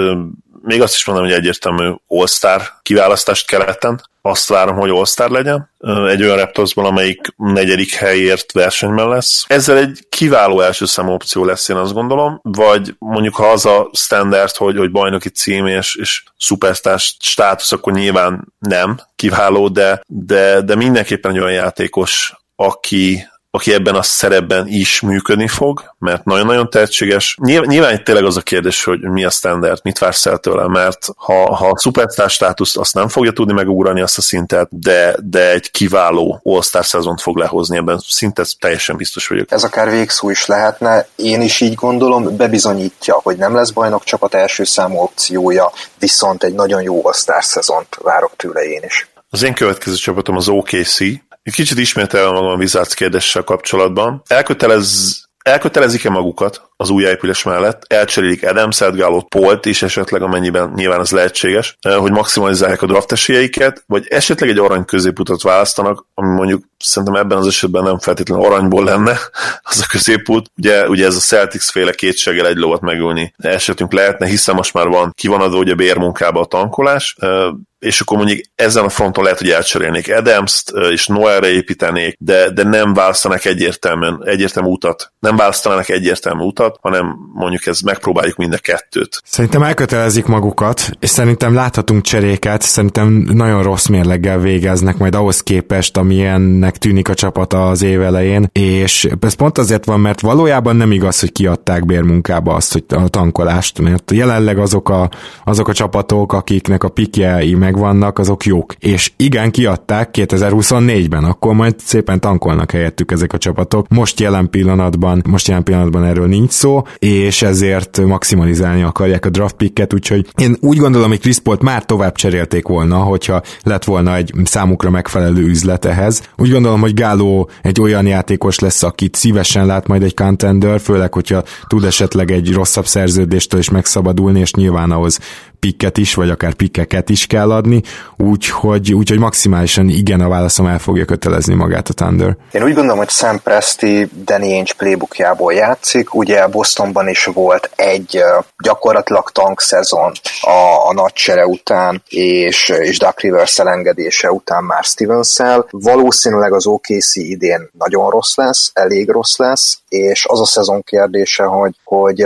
még azt is mondom, hogy egyértelmű All-Star kiválasztást keleten. Azt várom, hogy All-Star legyen. Egy olyan Raptorsból, amelyik negyedik helyért versenyben lesz. Ezzel egy kiváló első szem opció lesz, én azt gondolom, vagy mondjuk ha az a standard, hogy, hogy bajnoki cím és, és szupersztár státusz, akkor nyilván nem kiváló, de, de, de mindenképpen egy olyan játékos, aki, aki ebben a szerepben is működni fog, mert nagyon-nagyon tehetséges. Nyilván, nyilván itt tényleg az a kérdés, hogy mi a standard, mit vársz el tőle, mert ha, ha a szupersztár státuszt azt nem fogja tudni megugrani azt a szintet, de, de egy kiváló all-star szezont fog lehozni, ebben szinte teljesen biztos vagyok. Ez akár végszó is lehetne, én is így gondolom, bebizonyítja, hogy nem lesz bajnok csapat első számú opciója, viszont egy nagyon jó all szezont várok tőle én is. Az én következő csapatom az OKC, egy kicsit ismételve magam a kérdéssel kapcsolatban. Elkötelez, elkötelezik-e magukat az új épülés mellett, elcserélik Adam Gálót, Polt is esetleg, amennyiben nyilván ez lehetséges, eh, hogy maximalizálják a draft esélyeiket, vagy esetleg egy arany középutat választanak, ami mondjuk szerintem ebben az esetben nem feltétlenül aranyból lenne az a középút. Ugye, ugye ez a Celtics féle kétséggel egy lovat megülni esetünk lehetne, hiszen most már van, ki van adva ugye bérmunkába a tankolás, eh, és akkor mondjuk ezen a fronton lehet, hogy elcserélnék Adams-t, és Noelre építenék, de, de nem választanak egyértelműen, egyértelmű utat. Nem választanak egyértelmű utat, hanem mondjuk ez megpróbáljuk mind a kettőt. Szerintem elkötelezik magukat, és szerintem láthatunk cseréket, szerintem nagyon rossz mérleggel végeznek majd ahhoz képest, amilyennek tűnik a csapata az év elején, és ez pont azért van, mert valójában nem igaz, hogy kiadták bérmunkába azt, hogy a tankolást, mert jelenleg azok a, azok a csapatok, akiknek a pikjei megvannak, azok jók. És igen, kiadták 2024-ben, akkor majd szépen tankolnak helyettük ezek a csapatok. Most jelen pillanatban, most jelen pillanatban erről nincs szó, és ezért maximalizálni akarják a draft picket, úgyhogy én úgy gondolom, hogy Chris Paul már tovább cserélték volna, hogyha lett volna egy számukra megfelelő üzlet ehhez. Úgy gondolom, hogy Gáló egy olyan játékos lesz, akit szívesen lát majd egy contender, főleg, hogyha tud esetleg egy rosszabb szerződéstől is megszabadulni, és nyilván ahhoz pikket is, vagy akár pikkeket is kell adni, úgyhogy, úgyhogy maximálisan igen a válaszom el fogja kötelezni magát a Thunder. Én úgy gondolom, hogy Sam Presti Danny Ainge playbookjából játszik, ugye Bostonban is volt egy gyakorlatilag tank szezon a, a nagy csere után, és, és Duck Rivers elengedése után már stevens -el. Valószínűleg az OKC idén nagyon rossz lesz, elég rossz lesz, és az a szezon kérdése, hogy, hogy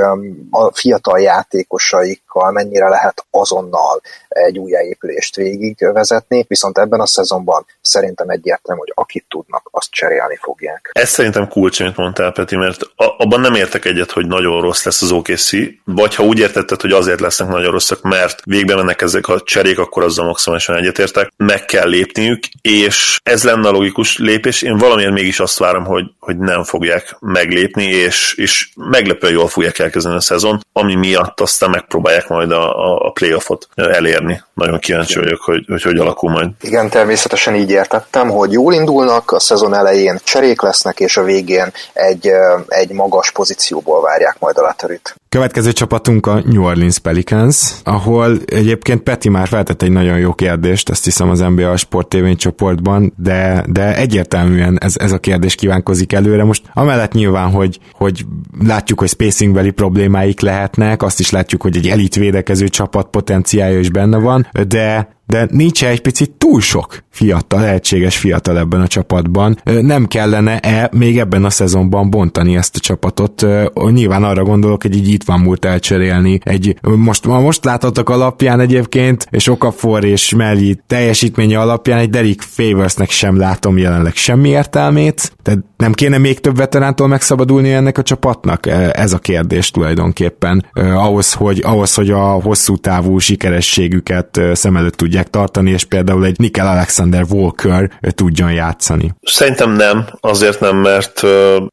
a fiatal játékosaikkal mennyire lehet azonnal egy újjáépülést végigvezetni, viszont ebben a szezonban szerintem egyértelmű, hogy akit tudnak, azt cserélni fogják. Ez szerintem kulcs, amit mondtál, Peti, mert abban nem értek egyet, hogy nagyon rossz lesz az OKC, vagy ha úgy értetted, hogy azért lesznek nagyon rosszak, mert végbe mennek ezek a cserék, akkor azzal maximálisan egyetértek, meg kell lépniük, és ez lenne a logikus lépés. Én valamiért mégis azt várom, hogy, hogy nem fogják meglépni, és, és meglepően jól fogják elkezdeni a szezon, ami miatt aztán megpróbálják majd a, a playoffot elérni. Nagyon kíváncsi vagyok, hogy, hogy hogy alakul majd. Igen, természetesen így értettem, hogy jól indulnak, a szezon elején cserék lesznek, és a végén egy, egy magas pozícióból várják majd a letörűt. Következő csapatunk a New Orleans Pelicans, ahol egyébként Peti már feltett egy nagyon jó kérdést, ezt hiszem az NBA Sport TV csoportban, de, de egyértelműen ez, ez a kérdés kívánkozik előre. Most amellett nyilván, hogy, hogy látjuk, hogy spacingbeli problémáik lehetnek, azt is látjuk, hogy egy elit védekező csapat potenciálja is benne van, de de nincs egy picit túl sok fiatal, lehetséges fiatal ebben a csapatban. Nem kellene-e még ebben a szezonban bontani ezt a csapatot? Nyilván arra gondolok, hogy így itt van múlt elcserélni. Egy, most, most láthatok alapján egyébként, és Okafor és Melli teljesítménye alapján egy Derek Favorsnek sem látom jelenleg semmi értelmét. Tehát nem kéne még több veterántól megszabadulni ennek a csapatnak? Ez a kérdés tulajdonképpen. Ahhoz, hogy, ahhoz, hogy a hosszú távú sikerességüket szem előtt tudják tartani, és például egy Nickel Alexander Walker tudjon játszani. Szerintem nem, azért nem, mert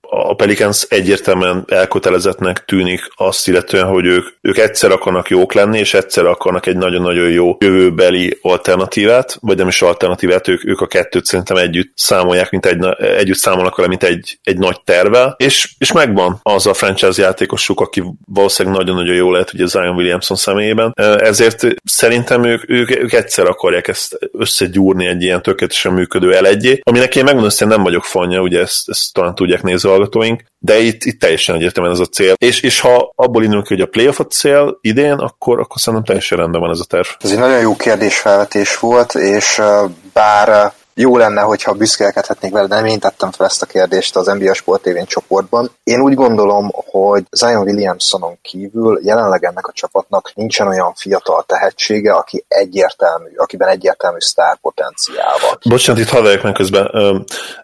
a Pelicans egyértelműen elkötelezettnek tűnik azt illetően, hogy ők, ők egyszer akarnak jók lenni, és egyszer akarnak egy nagyon-nagyon jó jövőbeli alternatívát, vagy nem is alternatívát, ők, ők a kettőt szerintem együtt számolják, mint egy, együtt számolnak vele, mint egy, egy nagy tervel, és, és megvan az a franchise játékosuk, aki valószínűleg nagyon-nagyon jó lehet, ugye Zion Williamson személyében, ezért szerintem ők, ők, ők egyszer akarják ezt összegyúrni egy ilyen tökéletesen működő elegyé, aminek én megmondom, hogy nem vagyok fanya, ugye ezt, ezt talán tudják nézni hallgatóink, de itt, itt teljesen egyértelműen ez a cél. És, és ha abból indulunk, hogy a playoff a cél idén, akkor, akkor szerintem teljesen rendben van ez a terv. Ez egy nagyon jó kérdésfelvetés volt, és bár jó lenne, hogyha büszkélkedhetnék vele, de nem én tettem fel ezt a kérdést az NBA Sport TV csoportban. Én úgy gondolom, hogy Zion Williamsonon kívül jelenleg ennek a csapatnak nincsen olyan fiatal tehetsége, aki egyértelmű, akiben egyértelmű sztár potenciál van. Bocsánat, itt hadd meg közben.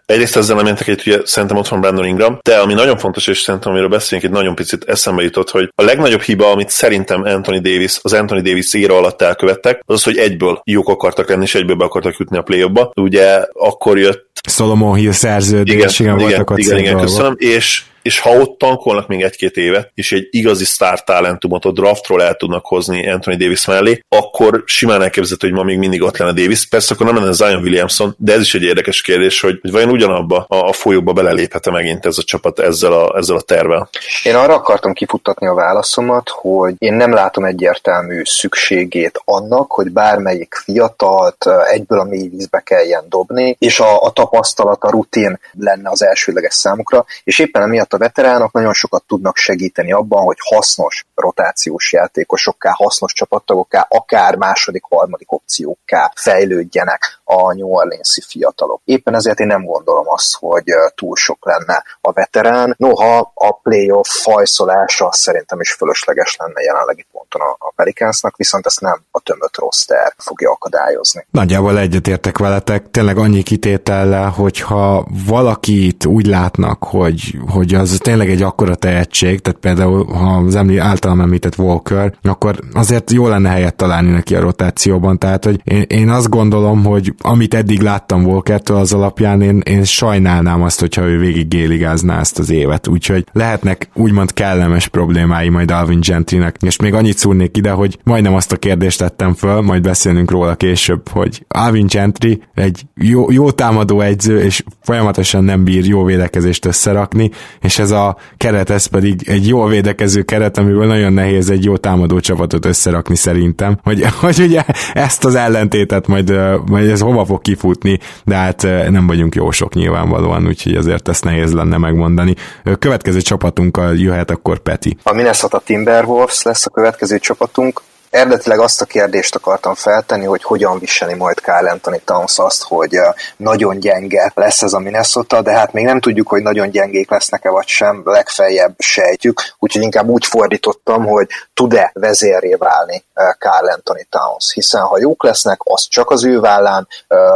Egyrészt ezzel nem értek egy, ugye szerintem ott van Brandon Ingram, de ami nagyon fontos, és szerintem amiről beszélünk, itt nagyon picit eszembe jutott, hogy a legnagyobb hiba, amit szerintem Anthony Davis, az Anthony Davis éra alatt elkövettek, az az, hogy egyből jók akartak lenni, és egyből be akartak jutni a play Ugye akkor jött Solomon Hill szerződés, igen, igen, igen, voltak igen, igen, köszönöm, és és ha ott tankolnak még egy-két évet, és egy igazi sztár talentumot a draftról el tudnak hozni Anthony Davis mellé, akkor simán elképzelhető, hogy ma még mindig ott lenne Davis. Persze akkor nem lenne Zion Williamson, de ez is egy érdekes kérdés, hogy, hogy vajon ugyanabba a, a folyóba beleléphet megint ez a csapat ezzel a, ezzel a tervel. Én arra akartam kifuttatni a válaszomat, hogy én nem látom egyértelmű szükségét annak, hogy bármelyik fiatalt egyből a mély vízbe kelljen dobni, és a, a tapasztalat, a rutin lenne az elsőleges számukra, és éppen emiatt a veteránok nagyon sokat tudnak segíteni abban, hogy hasznos rotációs játékosokká, hasznos csapattagokká, akár második, harmadik opciókká fejlődjenek a New Orleans-i fiatalok. Éppen ezért én nem gondolom azt, hogy túl sok lenne a veterán. Noha a playoff fajszolása szerintem is fölösleges lenne jelenlegi ponton a, a Pelicansnak, viszont ezt nem a tömött roster fogja akadályozni. Nagyjából egyetértek veletek, tényleg annyi kitétellel, hogyha valakit úgy látnak, hogy, hogy az tényleg egy akkora tehetség, tehát például ha az emlí, általam említett Walker, akkor azért jó lenne helyet találni neki a rotációban, tehát hogy én, én azt gondolom, hogy amit eddig láttam Walkertől az alapján, én, én sajnálnám azt, hogyha ő végig géligázná ezt az évet, úgyhogy lehetnek úgymond kellemes problémái majd Alvin Gentrynek, és még annyit szúrnék ide, hogy majdnem azt a kérdést tettem föl, majd beszélünk róla később, hogy Alvin Gentry egy jó, jó támadó egyző, és folyamatosan nem bír jó védekezést összerakni, és ez a keret, ez pedig egy jól védekező keret, amiből nagyon nehéz egy jó támadó csapatot összerakni szerintem, hogy, hogy ugye ezt az ellentétet majd, majd ez hova fog kifutni, de hát nem vagyunk jó sok nyilvánvalóan, úgyhogy azért ezt nehéz lenne megmondani. Következő csapatunkkal jöhet akkor Peti. A Minnesota Timberwolves lesz a következő csapatunk, eredetileg azt a kérdést akartam feltenni, hogy hogyan viseli majd Kyle Anthony Towns azt, hogy nagyon gyenge lesz ez a Minnesota, de hát még nem tudjuk, hogy nagyon gyengék lesznek-e vagy sem, legfeljebb sejtjük, úgyhogy inkább úgy fordítottam, hogy tud-e vezérré válni Kyle Anthony Towns, hiszen ha jók lesznek, az csak az ő vállán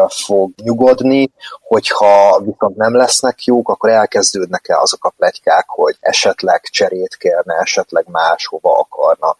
fog nyugodni, hogyha viszont nem lesznek jók, akkor elkezdődnek-e azok a plegykák, hogy esetleg cserét kérne, esetleg máshova akarna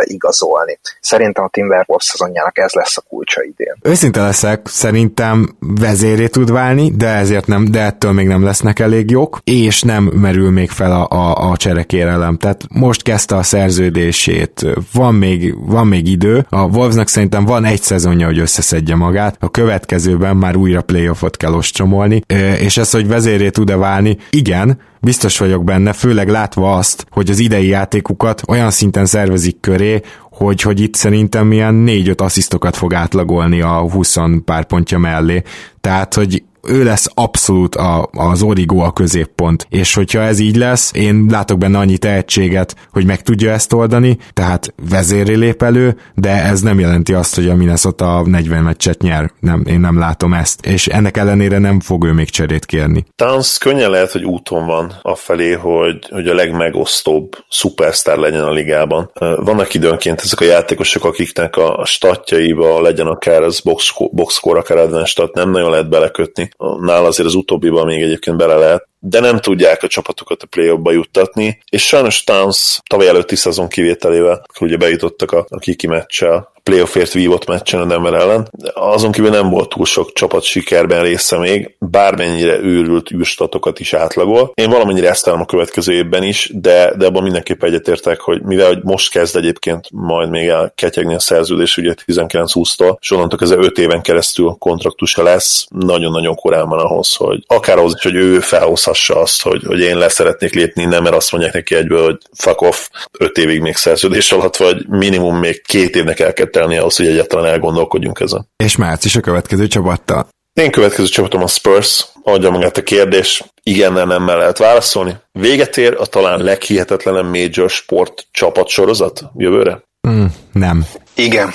igazolni. Szerintem a Timberwolves szezonjának ez lesz a kulcsa idén. Őszinte leszek, szerintem vezéré tud válni, de ezért nem, de ettől még nem lesznek elég jók, és nem merül még fel a, a, a cserekérelem. Tehát most kezdte a szerződését, van még, van még idő. A Wolvesnak szerintem van egy szezonja, hogy összeszedje magát, a következőben már újra playoffot kell ostromolni, és ez, hogy vezéré tud-e válni, igen, biztos vagyok benne, főleg látva azt, hogy az idei játékukat olyan szinten szervezik köré, hogy, hogy itt szerintem ilyen 4-5 asszisztokat fog átlagolni a 20 pár pontja mellé. Tehát, hogy ő lesz abszolút a, az origó a középpont, és hogyha ez így lesz, én látok benne annyi tehetséget, hogy meg tudja ezt oldani, tehát vezéri lép elő, de ez nem jelenti azt, hogy a Minnesota 40 meccset nyer. Nem, én nem látom ezt, és ennek ellenére nem fog ő még cserét kérni. Towns könnyen lehet, hogy úton van afelé, hogy, hogy a legmegosztóbb szupersztár legyen a ligában. Vannak időnként ezek a játékosok, akiknek a statjaiba legyen akár az box, boxscore, akár advanced stat, nem nagyon lehet belekötni. Nál azért az utóbbiban még egyébként bele lehet, de nem tudják a csapatokat a play-offba juttatni, és sajnos Towns tavaly előtti szezon kivételével, akkor ugye bejutottak a, a kiki meccsel, playoffért vívott meccsen a Denver ellen. Azon kívül nem volt túl sok csapat sikerben része még, bármennyire őrült űrstatokat is átlagol. Én valamennyire ezt a következő évben is, de, de abban mindenképp egyetértek, hogy mivel hogy most kezd egyébként majd még ketyegni a szerződés, ugye 19-20-tól, és onnantól ez 5 éven keresztül kontraktusa lesz, nagyon-nagyon korán van ahhoz, hogy akár ahhoz is, hogy ő felhozhassa azt, hogy, hogy én leszeretnék lépni, nem mert azt mondják neki egyből, hogy fuck off, 5 évig még szerződés alatt, vagy minimum még két évnek el kell tenni ahhoz, hogy egyáltalán elgondolkodjunk ezen. És március a következő csapattal. Én következő csapatom a Spurs, adja magát a kérdés, igen, nem lehet válaszolni. Véget ér a talán leghihetetlenebb major sport csapat sorozat jövőre? Mm, nem. Igen.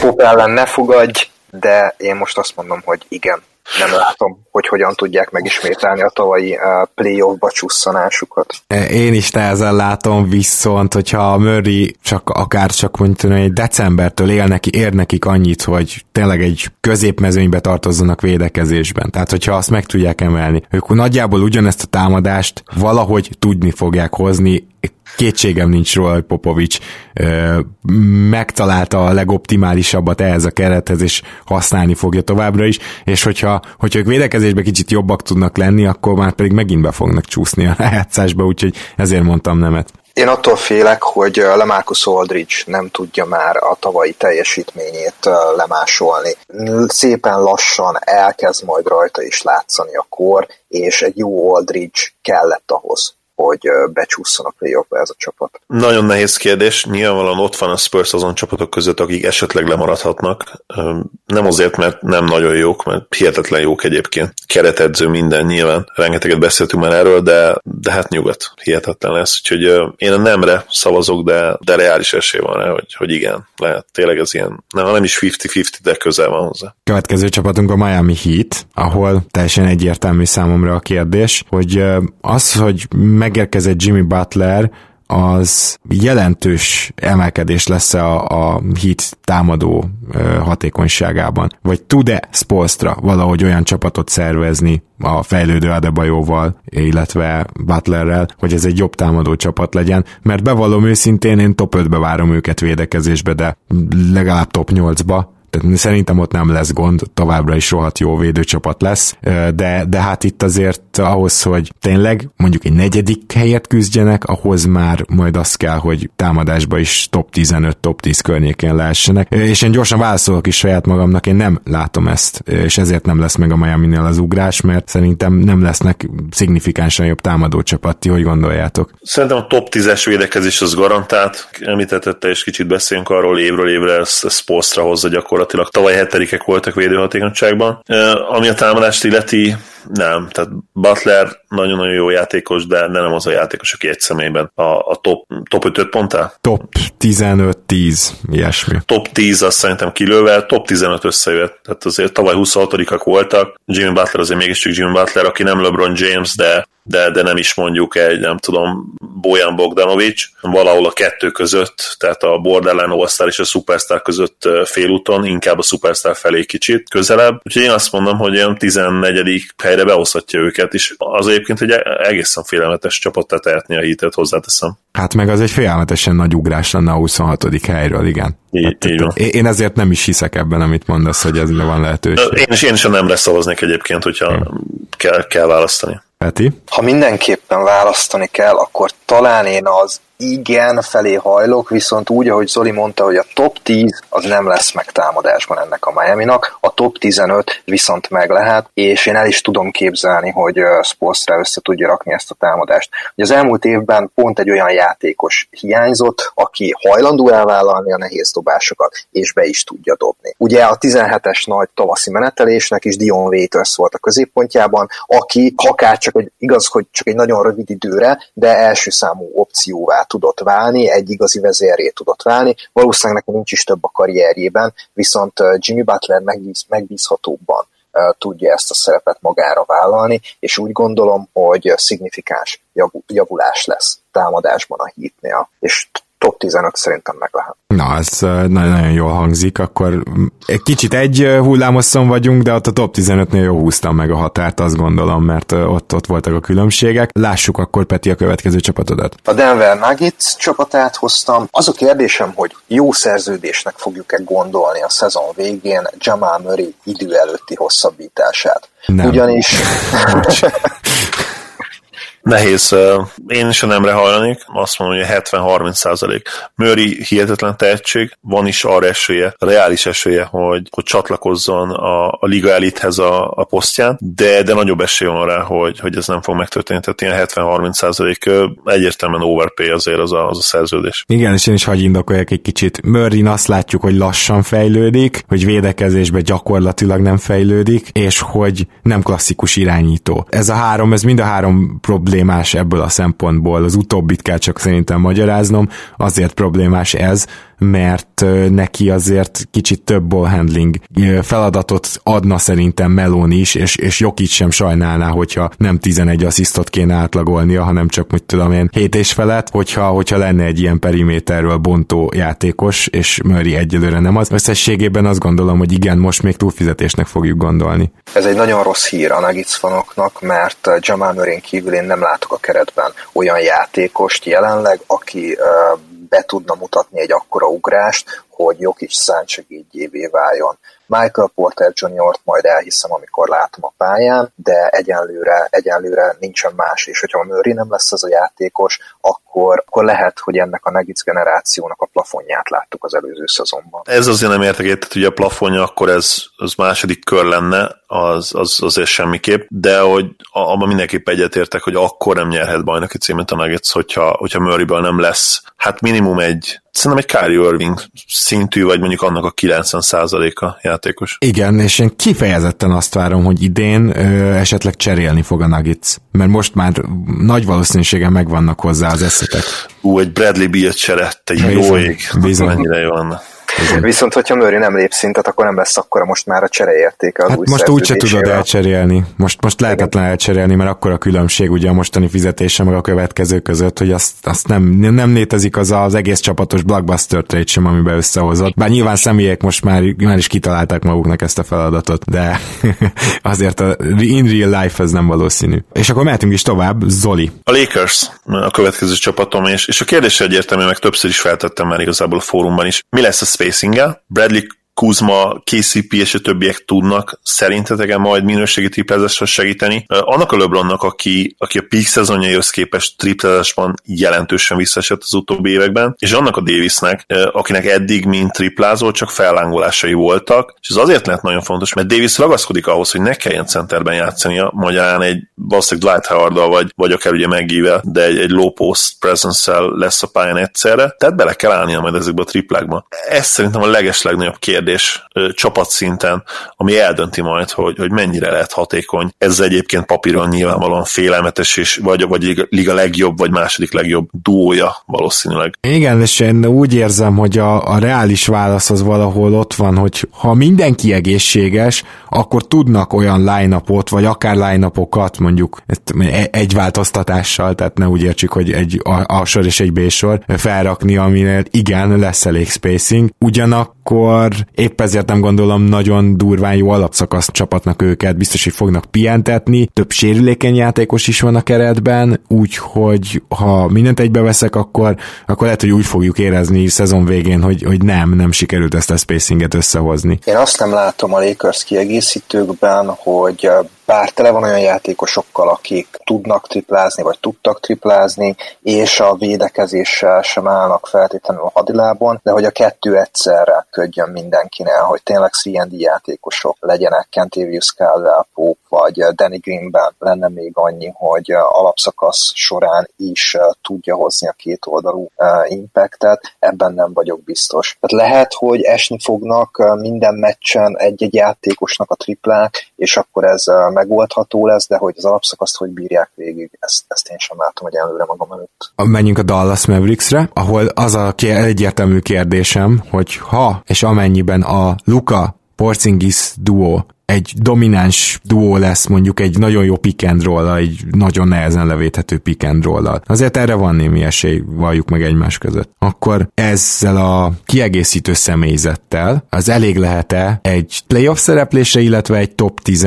Pop ellen ne fogadj, de én most azt mondom, hogy igen nem látom, hogy hogyan tudják megismételni a tavalyi uh, playoff-ba csusszanásukat. Én is nehezen látom, viszont hogyha a Murray csak akár csak mondjuk egy decembertől él neki, ér nekik annyit, hogy tényleg egy középmezőnybe tartozzanak védekezésben. Tehát, hogyha azt meg tudják emelni, ők nagyjából ugyanezt a támadást valahogy tudni fogják hozni, kétségem nincs róla, hogy Popovics megtalálta a legoptimálisabbat ehhez a kerethez, és használni fogja továbbra is, és hogyha, hogyha ők védekezésben kicsit jobbak tudnak lenni, akkor már pedig megint be fognak csúszni a rájátszásba, úgyhogy ezért mondtam nemet. Én attól félek, hogy Lemarcus Aldridge nem tudja már a tavalyi teljesítményét lemásolni. Szépen lassan elkezd majd rajta is látszani a kor, és egy jó Aldridge kellett ahhoz, hogy becsúszson a playoffba ez a csapat? Nagyon nehéz kérdés. Nyilvánvalóan ott van a Spurs azon csapatok között, akik esetleg lemaradhatnak. Nem azért, mert nem nagyon jók, mert hihetetlen jók egyébként. Keretedző minden nyilván. Rengeteget beszéltünk már erről, de, de hát nyugat. Hihetetlen lesz. Úgyhogy én a nemre szavazok, de, de reális esély van rá, hogy, hogy igen. Lehet. Tényleg ez ilyen, nem, nem is 50-50, de közel van hozzá. Következő csapatunk a Miami Heat, ahol teljesen egyértelmű számomra a kérdés, hogy az, hogy meg megérkezett Jimmy Butler, az jelentős emelkedés lesz a, a hit támadó hatékonyságában. Vagy tud-e Spolstra valahogy olyan csapatot szervezni a fejlődő Adebayoval, illetve Butlerrel, hogy ez egy jobb támadó csapat legyen, mert bevallom őszintén, én top 5-be várom őket védekezésbe, de legalább top 8-ba, tehát szerintem ott nem lesz gond, továbbra is rohadt jó védőcsapat lesz, de, de hát itt azért ahhoz, hogy tényleg mondjuk egy negyedik helyet küzdjenek, ahhoz már majd az kell, hogy támadásba is top 15, top 10 környékén lehessenek. És én gyorsan válaszolok is saját magamnak, én nem látom ezt, és ezért nem lesz meg a Miami-nél az ugrás, mert szerintem nem lesznek szignifikánsan jobb támadó csapat. Ti hogy gondoljátok? Szerintem a top 10-es védekezés az garantált. Említettette, és kicsit beszélünk arról évről évre, ezt, ezt posztra hozza gyakorlatilag gyakorlatilag tavaly hetedikek voltak védőhatékonyságban. Ami a támadást illeti, nem, tehát Butler nagyon-nagyon jó játékos, de nem az a játékos, aki egy személyben a, a top, top 5 pontál? Top 15-10, ilyesmi. Top 10 azt szerintem kilőve, top 15 összejött. Tehát azért tavaly 26-ak voltak, Jimmy Butler azért mégiscsak Jimmy Butler, aki nem LeBron James, de de, de nem is mondjuk egy, nem tudom, Bojan Bogdanovics, valahol a kettő között, tehát a borderline all és a superstar között félúton, inkább a superstar felé kicsit közelebb. Úgyhogy én azt mondom, hogy olyan 14. helyre behozhatja őket, és az egyébként egy egészen félelmetes csapattá tehetni a hitet, hozzáteszem. Hát meg az egy félelmetesen nagy ugrás lenne a 26. helyről, igen. Így, hát, így van. Én ezért nem is hiszek ebben, amit mondasz, hogy ez van lehetőség. Én is, én is nem lesz szavaznék egyébként, hogyha hmm. kell, kell választani. Peti? Ha mindenképpen választani kell, akkor talán én az igen felé hajlok, viszont úgy, ahogy Zoli mondta, hogy a top 10 az nem lesz meg támadásban ennek a Miami-nak, a top 15 viszont meg lehet, és én el is tudom képzelni, hogy Spolstra össze tudja rakni ezt a támadást. Ugye az elmúlt évben pont egy olyan játékos hiányzott, aki hajlandó elvállalni a nehéz dobásokat, és be is tudja dobni. Ugye a 17-es nagy tavaszi menetelésnek is Dion Waiters volt a középpontjában, aki akár csak, hogy igaz, hogy csak egy nagyon rövid időre, de első számú opcióvá tudott válni, egy igazi vezéré tudott válni. Valószínűleg neki nincs is több a karrierjében, viszont Jimmy Butler megbíz, megbízhatóbban tudja ezt a szerepet magára vállalni, és úgy gondolom, hogy szignifikáns javulás lesz támadásban a hitnél, és top 15 szerintem meg lehet. Na, ez nagyon jól hangzik, akkor egy kicsit egy hullámosszon vagyunk, de ott a top 15-nél jó húztam meg a határt, azt gondolom, mert ott, ott voltak a különbségek. Lássuk akkor, Peti, a következő csapatodat. A Denver Nuggets csapatát hoztam. Az a kérdésem, hogy jó szerződésnek fogjuk-e gondolni a szezon végén Jamal Murray idő előtti hosszabbítását. Nem. Ugyanis... Nehéz. Én is a nemre hajlanék, azt mondom, hogy 70-30 százalék. Murray hihetetlen tehetség, van is arra esélye, reális esélye, hogy, hogy csatlakozzon a, a liga elithez a, a posztján, de, de nagyobb esély van rá, hogy, hogy ez nem fog megtörténni. Tehát ilyen 70-30 százalék egyértelműen overpay azért az a, az a szerződés. Igen, és én is hagy indokoljak egy kicsit. Murray azt látjuk, hogy lassan fejlődik, hogy védekezésbe gyakorlatilag nem fejlődik, és hogy nem klasszikus irányító. Ez a három, ez mind a három probléma problémás ebből a szempontból. Az utóbbit kell csak szerintem magyaráznom, azért problémás ez, mert neki azért kicsit több ball handling feladatot adna szerintem Melon is, és, és Jokic sem sajnálná, hogyha nem 11 asszisztot kéne átlagolnia, hanem csak, mit tudom én, 7 és felett, hogyha, hogyha lenne egy ilyen periméterről bontó játékos, és Murray egyelőre nem az. Összességében azt gondolom, hogy igen, most még túlfizetésnek fogjuk gondolni. Ez egy nagyon rossz hír a Nuggets fanoknak, mert Jamal Murray kívül én nem látok a keretben olyan játékost jelenleg, aki uh, be tudna mutatni egy akkora ugrást, hogy Jokic szántsegédjévé váljon. Michael Porter Jr.-t majd elhiszem, amikor látom a pályán, de egyenlőre, egyenlőre nincsen más, és hogyha a Murray nem lesz az a játékos, akkor, akkor lehet, hogy ennek a Nuggets generációnak a plafonját láttuk az előző szezonban. Ez azért nem értek egyet, hogy a plafonja akkor ez az második kör lenne, az, az azért semmiképp, de hogy abban mindenképp egyetértek, hogy akkor nem nyerhet bajnoki címet a Nuggets, hogyha, hogyha Murrayből nem lesz, hát minimum egy szerintem egy Kyrie Irving szintű, vagy mondjuk annak a 90%-a játékos. Igen, és én kifejezetten azt várom, hogy idén ö, esetleg cserélni fog a Nuggets, mert most már nagy valószínűséggel megvannak hozzá az eszetek. Ú, egy Bradley Beal csere, egy jó ég, bizony. mennyire jó lenne. Viszont, hogyha Murray nem lép szintet, akkor nem lesz akkor most már a csereértéke az hát új most úgyse tudod elcserélni. Most, most lehetetlen Igen. elcserélni, mert akkor a különbség ugye a mostani fizetése meg a következő között, hogy azt, azt nem, nem létezik az az egész csapatos blockbuster trade sem, amiben összehozott. Bár nyilván személyek most már, már is kitalálták maguknak ezt a feladatot, de azért a in real life ez nem valószínű. És akkor mehetünk is tovább, Zoli. A Lakers a következő csapatom, és, és a kérdés egyértelmű, meg többször is feltettem már igazából a fórumban is. Mi lesz a space spacing Bradley Kuzma, KCP és a többiek tudnak szerintetek majd minőségi triplezésre segíteni. Annak a LeBronnak, aki, aki a peak szezonjaihoz képest triplezésban jelentősen visszaesett az utóbbi években, és annak a Davisnek, akinek eddig mint triplázó csak fellángolásai voltak, és ez azért lehet nagyon fontos, mert Davis ragaszkodik ahhoz, hogy ne kelljen centerben játszania, magyarán egy valószínűleg Dwight howard vagy, vagy akár ugye megível, de egy, egy low post presence lesz a pályán egyszerre, tehát bele kell állnia majd ezekbe a triplákba. Ez szerintem a legeslegnagyobb kérdés kérdés csapatszinten, ami eldönti majd, hogy, hogy mennyire lehet hatékony. Ez egyébként papíron nyilvánvalóan félelmetes, és vagy, vagy liga legjobb, vagy második legjobb duója valószínűleg. Igen, és én úgy érzem, hogy a, a reális válasz az valahol ott van, hogy ha mindenki egészséges, akkor tudnak olyan line vagy akár line mondjuk egy változtatással, tehát ne úgy értsük, hogy egy A sor és egy B sor felrakni, aminél igen, lesz elég spacing. Ugyanakkor épp ezért nem gondolom nagyon durván jó alapszakasz csapatnak őket, biztos, hogy fognak pihentetni, több sérülékeny játékos is van a keretben, úgyhogy ha mindent egybeveszek, akkor, akkor lehet, hogy úgy fogjuk érezni szezon végén, hogy, hogy nem, nem sikerült ezt a spacinget összehozni. Én azt nem látom a Lakers kiegészítőkben, hogy bár tele van olyan játékosokkal, akik tudnak triplázni, vagy tudtak triplázni, és a védekezéssel sem állnak feltétlenül a hadilábon, de hogy a kettő egyszerre ködjön mindenkinél, hogy tényleg C&D játékosok legyenek, Kentavious Caldwell Pope, vagy Danny Greenben lenne még annyi, hogy alapszakasz során is tudja hozni a két oldalú impactet, ebben nem vagyok biztos. Tehát lehet, hogy esni fognak minden meccsen egy-egy játékosnak a triplák, és akkor ez megoldható lesz, de hogy az alapszakaszt hogy bírják végig, ezt, ezt én sem látom, hogy előre magam előtt. Menjünk a Dallas Mavericksre, ahol az a egyértelmű kérdésem, hogy ha és amennyiben a Luka Porzingis duo egy domináns duó lesz mondjuk egy nagyon jó pick and roll egy nagyon nehezen levéthető pick and roll Azért erre van némi esély, valljuk meg egymás között. Akkor ezzel a kiegészítő személyzettel az elég lehet-e egy playoff szereplésre, illetve egy top 10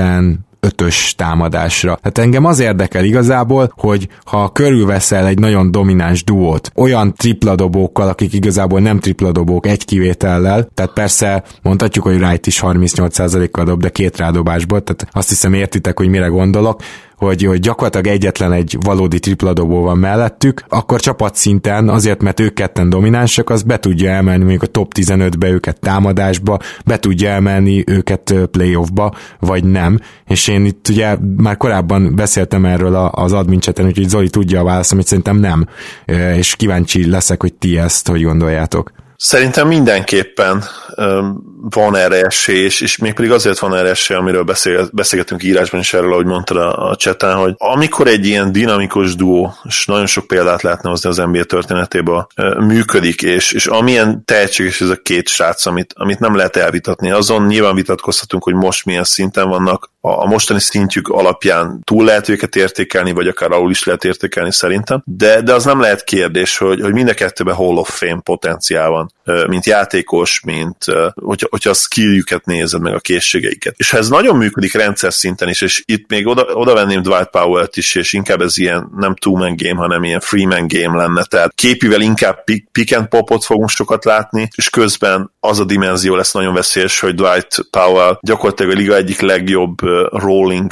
ötös támadásra. Hát engem az érdekel igazából, hogy ha körülveszel egy nagyon domináns duót, olyan tripladobókkal, akik igazából nem tripladobók egy kivétellel, tehát persze mondhatjuk, hogy Wright is 38%-kal dob, de két rádobásból, tehát azt hiszem értitek, hogy mire gondolok, hogy, hogy gyakorlatilag egyetlen egy valódi tripladobó van mellettük, akkor csapatszinten azért, mert ők ketten dominánsak, az be tudja emelni mondjuk a top 15-be őket támadásba, be tudja emelni őket playoffba, vagy nem. És én itt ugye már korábban beszéltem erről az admin chaten, úgyhogy Zoli tudja a választ, amit szerintem nem. És kíváncsi leszek, hogy ti ezt hogy gondoljátok. Szerintem mindenképpen van erre esély, és, és még pedig azért van erre esély, amiről beszél, beszélgetünk írásban is erről, ahogy mondtad a, a cseten, hogy amikor egy ilyen dinamikus duó, és nagyon sok példát lehetne hozni az NBA történetében, működik, és, és amilyen tehetséges ez a két srác, amit, amit nem lehet elvitatni, azon nyilván vitatkozhatunk, hogy most milyen szinten vannak, a, mostani szintjük alapján túl lehet őket értékelni, vagy akár alul is lehet értékelni szerintem, de, de az nem lehet kérdés, hogy, hogy mind a kettőben Hall of Fame potenciál van, mint játékos, mint hogyha, hogyha a skilljüket nézed meg, a készségeiket. És ha ez nagyon működik rendszer szinten is, és itt még oda, oda venném Dwight Powell-t is, és inkább ez ilyen nem two-man game, hanem ilyen three-man game lenne, tehát képivel inkább pick, pick and popot fogunk sokat látni, és közben az a dimenzió lesz nagyon veszélyes, hogy Dwight Powell gyakorlatilag a liga egyik legjobb rolling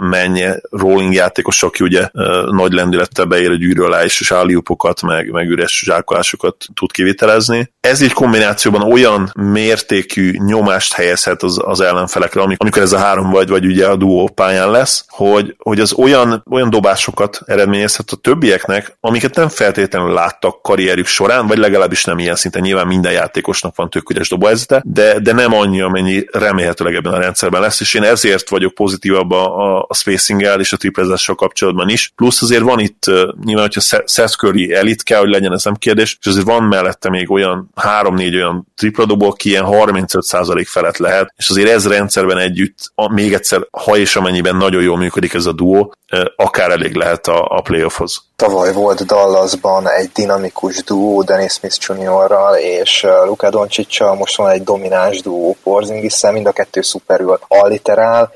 menje rolling játékos, aki ugye nagy lendülettel beér a gyűrű alá és álliupokat, meg, meg üres zsákolásokat tud kivitelezni. Ez egy kombinációban olyan mértékű nyomást helyezhet az, az ellenfelekre, amikor ez a három vagy, vagy ugye a duó pályán lesz, hogy, hogy az olyan, olyan dobásokat eredményezhet a többieknek, amiket nem feltétlenül láttak karrierjük során, vagy legalábbis nem ilyen szinten. Nyilván minden játékosnak van tök üres dobóhelyzete, de, de nem annyi, amennyi remélhetőleg ebben a rendszerben lesz, és én ezért vagyok pozitívabb a, a a, spacing-el és a triplezással kapcsolatban is. Plusz azért van itt, nyilván, hogyha Seth Curry elit kell, hogy legyen, ez nem kérdés, és azért van mellette még olyan 3-4 olyan tripladobó, aki ilyen 35% felett lehet, és azért ez rendszerben együtt, a, még egyszer, ha és amennyiben nagyon jól működik ez a duó, akár elég lehet a, a playoffhoz. Tavaly volt Dallasban egy dinamikus duó Dennis Smith Jr.-ral és Luka doncic most van egy domináns duó porzingis mind a kettő szuperül alliterál,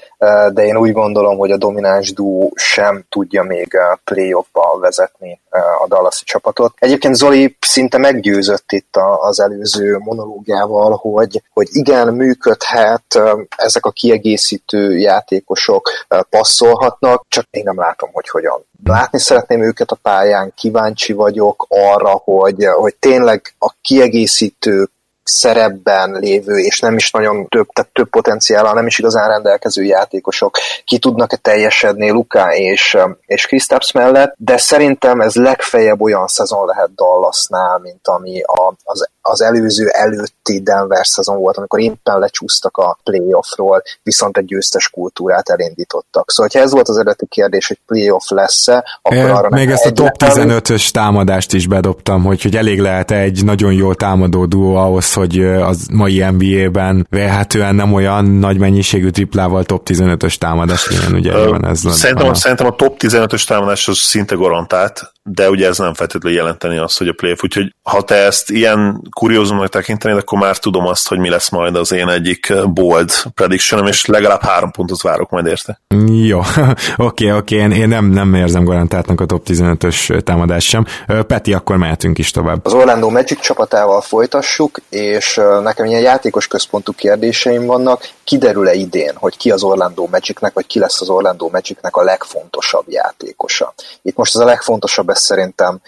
de én úgy gondolom, hogy a domináns duó sem tudja még playoffba vezetni a Dallasi csapatot. Egyébként Zoli szinte meggyőzött itt az előző monológiával, hogy, hogy igen, működhet, ezek a kiegészítő játékosok passzolhatnak, csak én nem látom, hogy hogyan. Látni szeretném őket a pályán, kíváncsi vagyok arra, hogy, hogy tényleg a kiegészítő szerepben lévő, és nem is nagyon több, tehát több potenciállal nem is igazán rendelkező játékosok ki tudnak-e teljesedni Luka és, és Kristaps mellett, de szerintem ez legfeljebb olyan szezon lehet Dallasnál, mint ami a, az az előző előtti Denver szezon volt, amikor éppen lecsúsztak a playoffról, viszont egy győztes kultúrát elindítottak. Szóval, ha ez volt az eredeti kérdés, hogy playoff lesz-e, akkor é, arra Még ezt a top 15-ös támadást is bedobtam, hogy, hogy elég lehet egy nagyon jól támadó duó ahhoz, hogy az mai NBA-ben vélhetően nem olyan nagy mennyiségű triplával top 15-ös támadás legyen, ugye van ez. Szerintem, a, szerintem a top 15-ös támadás az szinte garantált, de ugye ez nem feltétlenül jelenteni azt, hogy a playoff, úgyhogy ha te ezt ilyen kuriózumnak tekintenéd, akkor már tudom azt, hogy mi lesz majd az én egyik bold prediction és legalább három pontot várok majd érte. Jó, oké, oké, én, én nem, nem érzem garantáltnak a top 15-ös támadás sem. Peti, akkor mehetünk is tovább. Az Orlando Magic csapatával folytassuk, és nekem ilyen játékos központú kérdéseim vannak. Kiderül-e idén, hogy ki az Orlando Magicnek, vagy ki lesz az Orlando Magicnek a legfontosabb játékosa? Itt most ez a legfontosabb, ez szerintem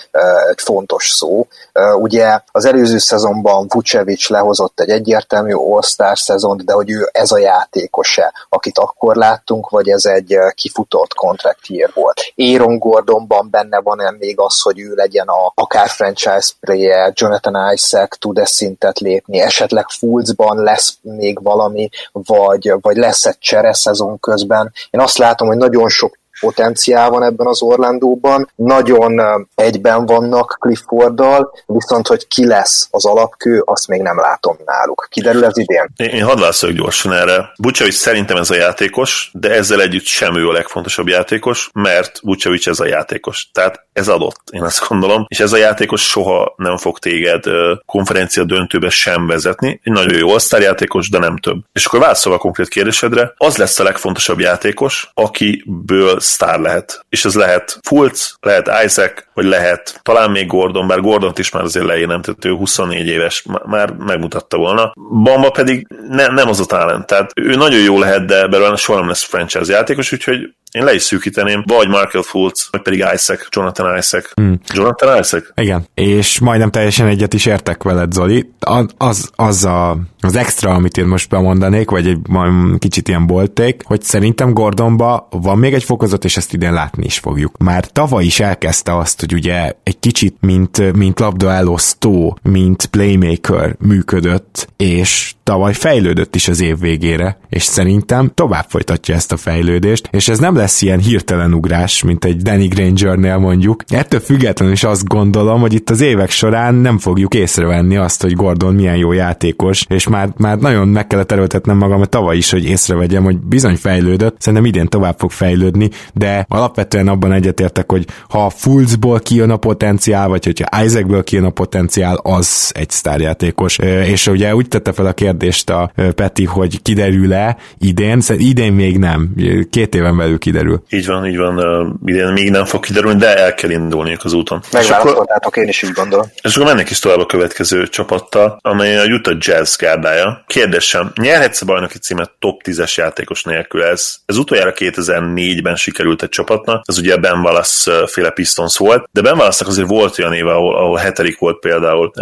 egy fontos szó. Ugye az előző szezonban Vucevic lehozott egy egyértelmű All-Star szezont, de hogy ő ez a játékos-e, akit akkor láttunk, vagy ez egy kifutott contract year volt. Aaron Gordonban benne van még az, hogy ő legyen a akár franchise player, Jonathan Isaac tud-e szintet lépni, esetleg Fultzban lesz még valami, vagy, vagy lesz egy csere szezon közben. Én azt látom, hogy nagyon sok potenciál van ebben az Orlandóban, nagyon egyben vannak Clifforddal, viszont hogy ki lesz az alapkő, azt még nem látom náluk. Kiderül ez idén? Én, én hadd válaszoljak gyorsan erre. Bucsevics szerintem ez a játékos, de ezzel együtt sem ő a legfontosabb játékos, mert Bucsevics ez a játékos. Tehát ez adott, én azt gondolom, és ez a játékos soha nem fog téged konferencia döntőbe sem vezetni. Egy nagyon jó játékos, de nem több. És akkor válaszolva a konkrét kérdésedre, az lesz a legfontosabb játékos, akiből sztár lehet. És ez lehet Fulc, lehet Isaac, vagy lehet talán még Gordon, bár Gordont is már azért lején nem, tehát ő 24 éves, már megmutatta volna. Bamba pedig ne, nem az a talent, tehát ő nagyon jó lehet, de belőle soha nem lesz franchise játékos, úgyhogy én le is szűkíteném, vagy Markel Fultz, vagy pedig Isaac, Jonathan Isaac. Hmm. Jonathan Isaac? Igen, és majdnem teljesen egyet is értek veled, Zoli. Az, az a, az extra, amit én most bemondanék, vagy egy kicsit ilyen bolték, hogy szerintem Gordonba van még egy fokozat, és ezt idén látni is fogjuk. Már tavaly is elkezdte azt, hogy ugye egy kicsit, mint, mint labda elosztó, mint playmaker működött, és tavaly fejlődött is az év végére, és szerintem tovább folytatja ezt a fejlődést, és ez nem lesz ilyen hirtelen ugrás, mint egy Danny Grangernél mondjuk. Ettől függetlenül is azt gondolom, hogy itt az évek során nem fogjuk észrevenni azt, hogy Gordon milyen jó játékos, és már, már nagyon meg kellett erőltetnem magam, hogy tavaly is, hogy észrevegyem, hogy bizony fejlődött, szerintem idén tovább fog fejlődni, de alapvetően abban egyetértek, hogy ha a Fulzból kijön a potenciál, vagy hogyha Isaacből kijön a potenciál, az egy sztárjátékos. És ugye úgy tette fel a kérdést a Peti, hogy kiderül-e idén, szerintem idén még nem, két éven belül kiderül. Így van, így van, idén még nem fog kiderülni, de el kell indulniuk az úton. Megválaszoltátok, én is így gondolom. És akkor mennek is tovább a következő csapattal, amely a Utah Jazz gárdája. Kérdésem, nyerhetsz a bajnoki címet top 10-es játékos nélkül? Ez, ez utoljára 2004-ben sikerült egy csapatnak, ez ugye Ben Wallace féle Pistons volt, de Ben wallace azért volt olyan éve, ahol, ahol hetedik volt például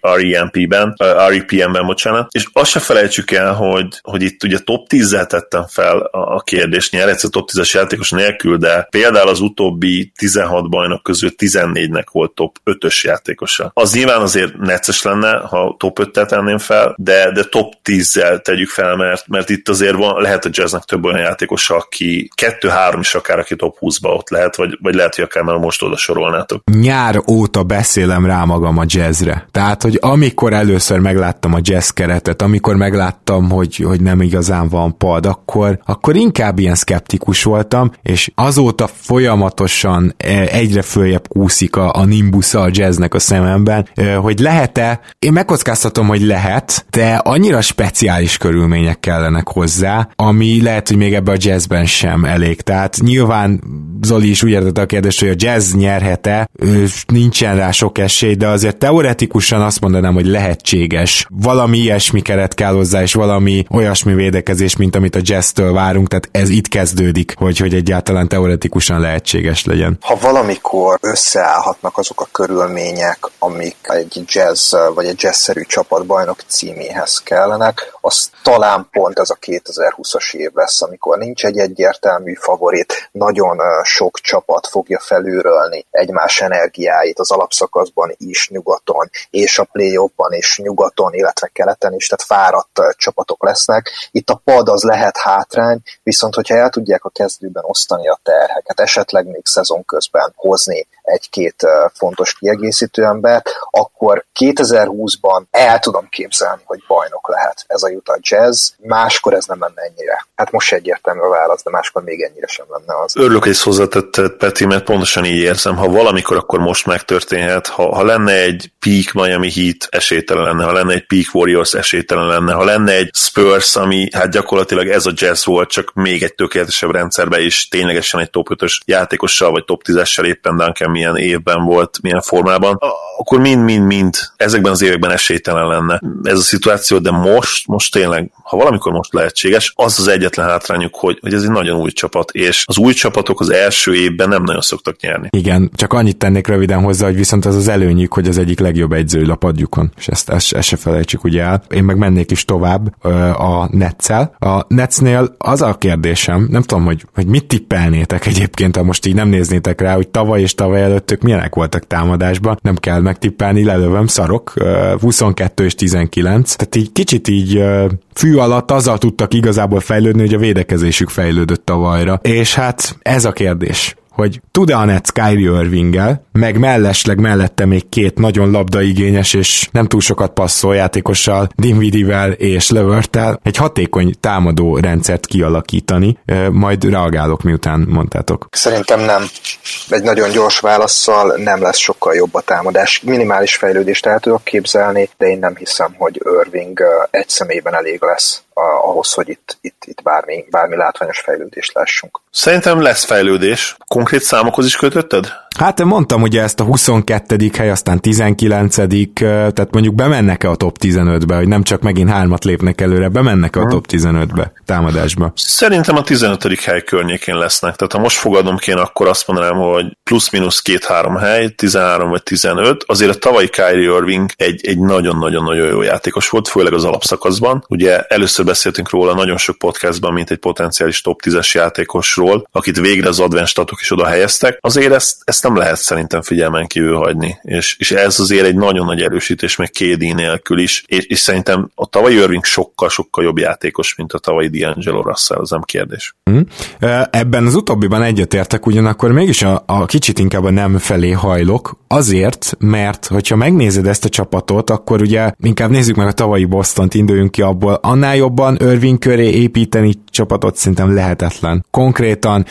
REMP-ben, REPM-ben, bocsánat, és azt se felejtsük el, hogy, hogy itt ugye top 10-zel tettem fel a, kérdést, nyerhetsz a top 10-es játékos nélkül, de például az utóbbi 16 bajnok közül 14-nek volt top 5-ös játékosa. Az nyilván azért necces lenne, ha top 5-tel tenném fel, de, de top 10-zel tegyük fel, mert, mert itt azért van, lehet a jazznek több olyan játékosa, aki 2-3 is akár, aki top 20-ba ott lehet, vagy, vagy lehet, hogy akár már most oda sorolnátok. Nyár óta beszélem rá magam a jazzre. Tehát, hogy amikor először megláttam a jazz keretet, amikor megláttam, hogy, hogy nem igazán van pad, akkor, akkor inkább ilyen szkeptikus voltam, és azóta folyamatosan e, egyre följebb kúszik a, a nimbusza a jazznek a szememben, e, hogy lehet-e, én megkockáztatom, hogy lehet, de annyira speciális körülmények kellenek hozzá, ami lehet, hogy még ebbe a jazzben sem elég. Tehát nyilván Zoli is úgy értette a kérdést, hogy a jazz nyerhet-e, nincsen rá sok esély, de azért teoretikusan azt mondanám, hogy lehetséges. Valami ilyesmi keret kell hozzá, és valami olyasmi védekezés, mint amit a jazztől várunk, tehát ez itt kezdődik, hogy, hogy egyáltalán teoretikusan lehetséges legyen. Ha valamikor összeállhatnak azok a körülmények, amik egy jazz vagy egy jazzszerű csapat bajnok címéhez kellenek, az talán pont ez a 2020-as év lesz, amikor nincs egy egyértelmű favorit, nagyon sok csapat fogja felülrölni egymás energiáit az alapszakaszban is nyugaton, és a playoffban is nyugaton, illetve keleten is. Tehát fáradt csapatok lesznek. Itt a pad az lehet hátrány, viszont hogyha el tudják a kezdőben osztani a terheket, esetleg még szezon közben hozni egy-két fontos kiegészítő embert, akkor 2020-ban el tudom képzelni, hogy bajnok lehet ez a Utah Jazz, máskor ez nem lenne ennyire. Hát most egyértelmű a válasz, de máskor még ennyire sem lenne az. Örülök, hogy hozzátetted, Peti, mert pontosan így érzem, ha valamikor, akkor most megtörténhet. Ha, ha lenne egy peak Miami Heat, esélytelen lenne, ha lenne egy peak Warriors, esélytelen lenne, ha lenne egy Spurs, ami hát gyakorlatilag ez a jazz volt, csak még egy tökéletesebb rendszerben is ténylegesen egy top 5-ös játékossal, vagy top 10-essel éppen Duncan milyen évben volt, milyen formában, akkor mind-mind-mind ezekben az években esélytelen lenne ez a szituáció, de most, most tényleg, ha valamikor most lehetséges, az az egyetlen hátrányuk, hogy, hogy ez egy nagyon új csapat, és az új csapatok az első évben nem nagyon szoktak nyerni. Igen, csak annyit tennék röviden hozzá, hogy viszont az az előnyük, hogy az egyik legjobb egyzői lapadjukon, és ezt, ezt, ezt se felejtsük ugye el. Én meg mennék is tovább a Netszel. A Netsnél az a kérdésem, nem tudom, hogy, hogy mit tippelnétek egyébként, ha most így nem néznétek rá, hogy tavaly és tavaly előttök milyenek voltak támadásban, nem kell megtippelni, lelövöm, szarok, 22 és 19, tehát így kicsit így fű alatt azzal tudtak igazából fejlődni, hogy a védekezésük fejlődött tavalyra. És hát ez a kérdés hogy tud-e a Nets Kyrie irving meg mellesleg mellette még két nagyon labdaigényes és nem túl sokat passzol játékossal, Dinwiddie-vel és Levertel egy hatékony támadó rendszert kialakítani, majd reagálok, miután mondtátok. Szerintem nem. Egy nagyon gyors válaszsal nem lesz sokkal jobb a támadás. Minimális fejlődést el tudok képzelni, de én nem hiszem, hogy Irving egy személyben elég lesz ahhoz, hogy itt, itt, itt bármi, bármi látványos fejlődést lássunk. Szerintem lesz fejlődés. Konkrét számokhoz is kötötted? Hát mondtam ugye ezt a 22. hely, aztán 19. tehát mondjuk bemennek-e a top 15-be, hogy nem csak megint hármat lépnek előre, bemennek-e a top 15-be támadásba? Szerintem a 15. hely környékén lesznek, tehát ha most fogadom kéne, akkor azt mondanám, hogy plusz-minusz két-három hely, 13 vagy 15, azért a tavalyi Kyrie Irving egy, egy nagyon-nagyon-nagyon jó játékos volt, főleg az alapszakaszban. Ugye először beszéltünk róla nagyon sok podcastban, mint egy potenciális top 10-es játékosról, akit végre az advanced statok is oda helyeztek. Azért ezt, ezt nem lehet szerintem figyelmen kívül hagyni, és, és ez azért egy nagyon nagy erősítés, meg KD nélkül is, és, és szerintem a tavalyi Irving sokkal-sokkal jobb játékos, mint a tavalyi D'Angelo Russell, az nem kérdés. Mm. Ebben az utóbbiban egyetértek, ugyanakkor mégis a, a kicsit inkább a nem felé hajlok, azért, mert hogyha megnézed ezt a csapatot, akkor ugye inkább nézzük meg a tavalyi Boston-t, induljunk ki abból, annál jobban Irving köré építeni csapatot szerintem lehetetlen. Konkrétan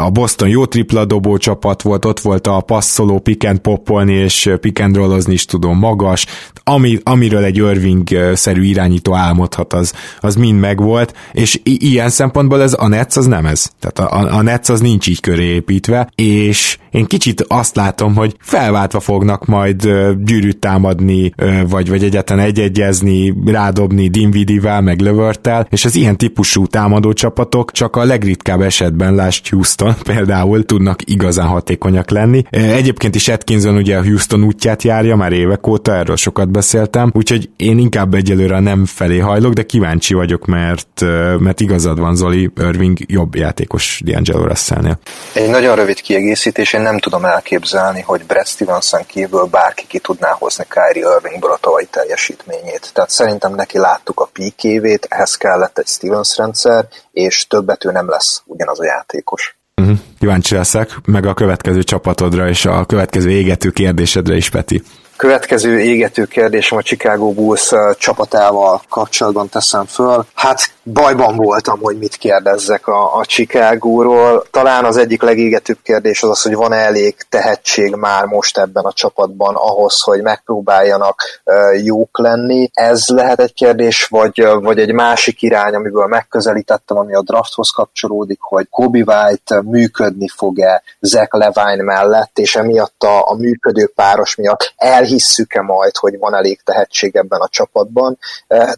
a Boston jó tripla dobó csapat volt, ott volt a passzoló pick and poppolni és pick and rollozni is tudom magas, ami, amiről egy Irving-szerű irányító álmodhat, az, az mind megvolt, és i- ilyen szempontból ez a Nets az nem ez. Tehát a, a Nets az nincs így köré építve, és én kicsit azt látom, hogy felváltva fognak majd gyűrűt támadni, vagy, vagy egyetlen egyegyezni, rádobni Dinwiddie-vel, meg Lövertel, és az ilyen típusú támadó csapatok csak a legritkább esetben, lásd Houston például tudnak igazán hatékonyak lenni. Egyébként is Atkinson ugye a Houston útját járja már évek óta, erről sokat beszéltem, úgyhogy én inkább egyelőre nem felé hajlok, de kíváncsi vagyok, mert, mert igazad van Zoli, Irving jobb játékos D'Angelo Russellnél. Egy nagyon rövid kiegészítés, én nem tudom elképzelni, hogy Brad Stevenson kívül bárki ki tudná hozni Kyrie Irvingből a tavalyi teljesítményét. Tehát szerintem neki láttuk a peak évét, ehhez kellett egy Stevens rendszer, és többet ő nem lesz ugyanaz a játékos. Uh-huh. Kíváncsi leszek, meg a következő csapatodra és a következő égető kérdésedre is, Peti. Következő égető kérdésem a Chicago Bulls csapatával kapcsolatban teszem föl. Hát bajban voltam, hogy mit kérdezzek a, a Chicago-ról. Talán az egyik legégetőbb kérdés az az, hogy van-e elég tehetség már most ebben a csapatban ahhoz, hogy megpróbáljanak uh, jók lenni. Ez lehet egy kérdés, vagy, vagy egy másik irány, amiből megközelítettem, ami a drafthoz kapcsolódik, hogy Kobe White működni fog-e Zach Levine mellett, és emiatt a, a működő páros miatt elhisszük-e majd, hogy van elég tehetség ebben a csapatban.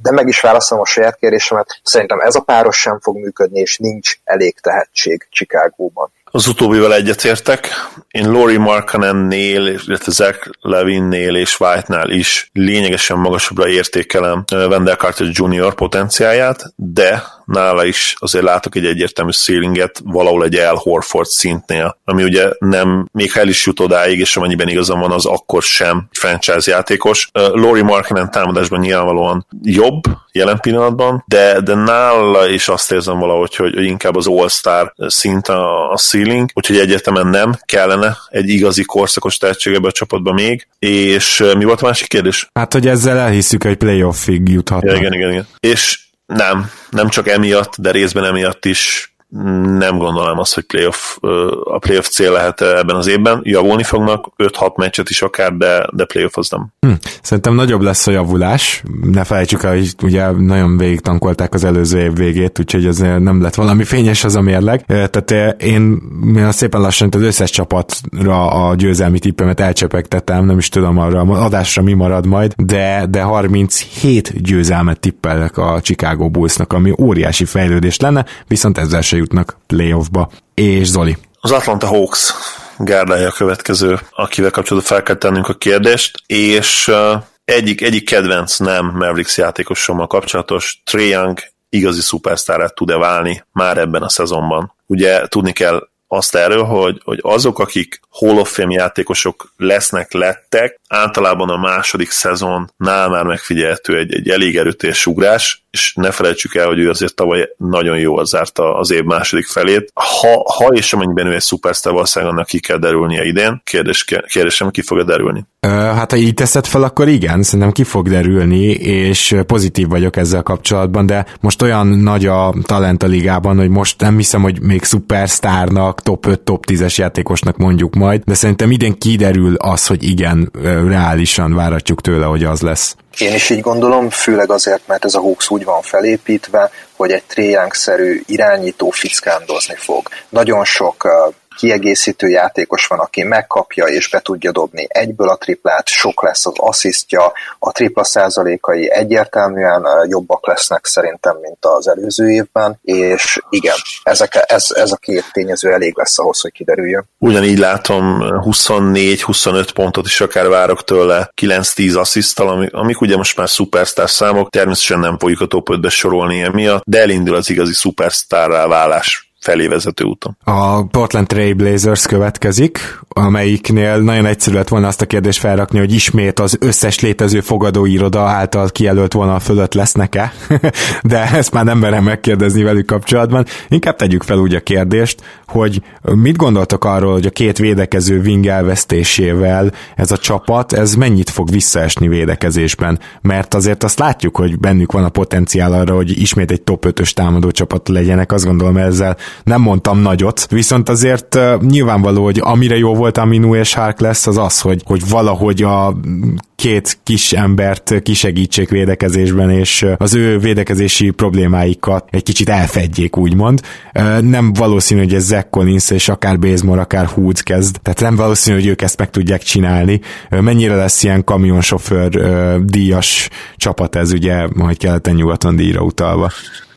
De meg is válaszolom a saját kérdésemet, Szerintem ez a páros sem fog működni, és nincs elég tehetség Chicagóban. Az utóbbival egyetértek. Én Lori Markkanen-nél, illetve Zach Levin-nél és White-nál is lényegesen magasabbra értékelem Wendell Carter Jr. potenciáját, de nála is azért látok egy egyértelmű ceilinget valahol egy El Horford szintnél, ami ugye nem, még ha el is jut odáig, és amennyiben igazam van, az akkor sem franchise játékos. Uh, Lori Markinen támadásban nyilvánvalóan jobb jelen pillanatban, de, de nála is azt érzem valahogy, hogy, hogy inkább az All-Star szint a, a ceiling, úgyhogy egyetemen nem kellene egy igazi korszakos tehetség ebbe a csapatba még. És mi volt a másik kérdés? Hát, hogy ezzel elhisszük, hogy playoffig juthatnak. Ja, igen, igen, igen. És nem, nem csak emiatt, de részben emiatt is nem gondolom azt, hogy playoff, a playoff cél lehet ebben az évben. Javulni fognak, 5-6 meccset is akár, de, de playoff az nem. Hm. Szerintem nagyobb lesz a javulás. Ne felejtsük el, hogy ugye nagyon végig tankolták az előző év végét, úgyhogy ez nem lett valami fényes az a mérleg. Tehát én, én szépen lassan az összes csapatra a győzelmi tippemet elcsepegtetem, nem is tudom arra, adásra mi marad majd, de, de 37 győzelmet tippelek a Chicago Bullsnak, ami óriási fejlődés lenne, viszont ezzel se jutnak playoffba. És Zoli? Az Atlanta Hawks gárdája a következő, akivel kapcsolatban fel kell tennünk a kérdést, és egyik, egyik kedvenc nem Mavericks játékosommal kapcsolatos, Trae Young igazi szupersztárát tud-e válni már ebben a szezonban. Ugye tudni kell azt erről, hogy, hogy azok, akik Hall of Fame játékosok lesznek, lettek, általában a második szezonnál már megfigyelhető egy, egy elég erőteljes ugrás, és ne felejtsük el, hogy ő azért tavaly nagyon jól zárta az év második felét. Ha, ha és amennyiben ő egy szupersztár, valószínűleg annak ki kell derülnie idén. Kérdés, kérdésem, ki fog derülni? Hát ha így teszed fel, akkor igen, szerintem ki fog derülni, és pozitív vagyok ezzel kapcsolatban, de most olyan nagy a talent a ligában, hogy most nem hiszem, hogy még szupersztárnak, top 5, top 10-es játékosnak mondjuk majd, de szerintem idén kiderül az, hogy igen, reálisan váratjuk tőle, hogy az lesz. Én is így gondolom, főleg azért, mert ez a Hawks úgy van felépítve, hogy egy tréjánk-szerű irányító fickándozni fog. Nagyon sok kiegészítő játékos van, aki megkapja és be tudja dobni egyből a triplát, sok lesz az asszisztja, a tripla százalékai egyértelműen jobbak lesznek szerintem, mint az előző évben, és igen, ezek, ez, ez a két tényező elég lesz ahhoz, hogy kiderüljön. Ugyanígy látom 24-25 pontot is akár várok tőle, 9-10 asszisztal, amik, amik ugye most már szupersztár számok, természetesen nem fogjuk a top 5-be sorolni emiatt, de elindul az igazi szupersztárrá válás felé vezető úton. A Portland Trail Blazers következik, amelyiknél nagyon egyszerű lett volna azt a kérdést felrakni, hogy ismét az összes létező fogadóiroda által kijelölt volna fölött lesznek-e, de ezt már nem merem megkérdezni velük kapcsolatban. Inkább tegyük fel úgy a kérdést, hogy mit gondoltok arról, hogy a két védekező wing elvesztésével ez a csapat, ez mennyit fog visszaesni védekezésben? Mert azért azt látjuk, hogy bennük van a potenciál arra, hogy ismét egy top 5-ös támadó csapat legyenek, azt gondolom ezzel nem mondtam nagyot, viszont azért uh, nyilvánvaló, hogy amire jó volt Aminu és Hark lesz, az az, hogy, hogy valahogy a két kis embert kisegítsék védekezésben, és az ő védekezési problémáikat egy kicsit elfedjék, úgymond. Nem valószínű, hogy ez Zach Collins és akár Bazemore, akár Hoods kezd, tehát nem valószínű, hogy ők ezt meg tudják csinálni. Mennyire lesz ilyen kamionsofőr díjas csapat ez, ugye, majd keleten-nyugaton díjra utalva?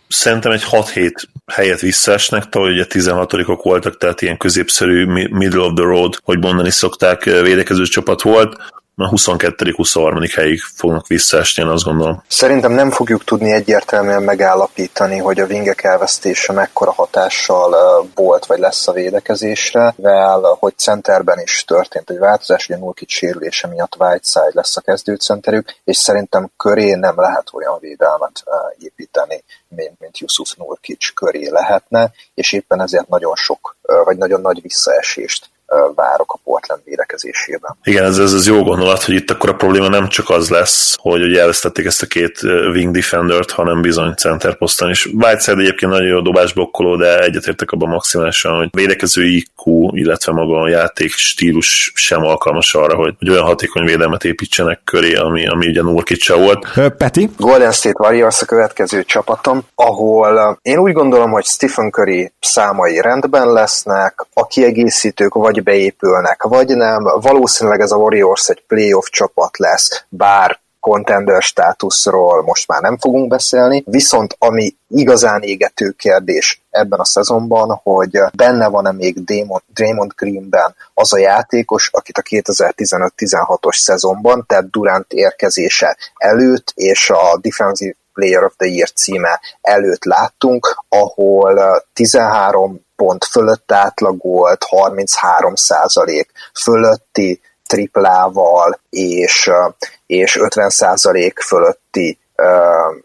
Szerintem egy 6-7 helyet visszaesnek, tavaly ugye 16-ok voltak, tehát ilyen középszerű middle of the road, hogy mondani szokták, védekező csapat volt a 22.-23. helyig fognak visszaesni, én azt gondolom. Szerintem nem fogjuk tudni egyértelműen megállapítani, hogy a vingek elvesztése mekkora hatással volt vagy lesz a védekezésre, mivel hogy centerben is történt egy változás, ugye Nurkic sérülése miatt Whiteside lesz a kezdőcenterük, és szerintem köré nem lehet olyan védelmet építeni, mint, mint Yusuf Nurkic köré lehetne, és éppen ezért nagyon sok, vagy nagyon nagy visszaesést várok a Portland védekezésében. Igen, ez, ez az jó gondolat, hogy itt akkor a probléma nem csak az lesz, hogy ugye elvesztették ezt a két wing defendert, hanem bizony center poszton is. Whiteside egyébként nagyon jó dobásblokkoló, de egyetértek abban maximálisan, hogy védekező IQ, illetve maga a játék stílus sem alkalmas arra, hogy, hogy olyan hatékony védelmet építsenek köré, ami, ami ugye Nurkicsa volt. Peti? Golden State Warriors a következő csapatom, ahol én úgy gondolom, hogy Stephen Curry számai rendben lesznek, a kiegészítők vagy beépülnek, vagy nem. Valószínűleg ez a Warriors egy playoff csapat lesz, bár contender státuszról most már nem fogunk beszélni, viszont ami igazán égető kérdés ebben a szezonban, hogy benne van-e még Draymond, Draymond Greenben az a játékos, akit a 2015-16-os szezonban, tehát Durant érkezése előtt és a defensív Player of the Year címe előtt láttunk, ahol 13 pont fölött átlagolt, 33 százalék fölötti triplával és, és 50 százalék fölötti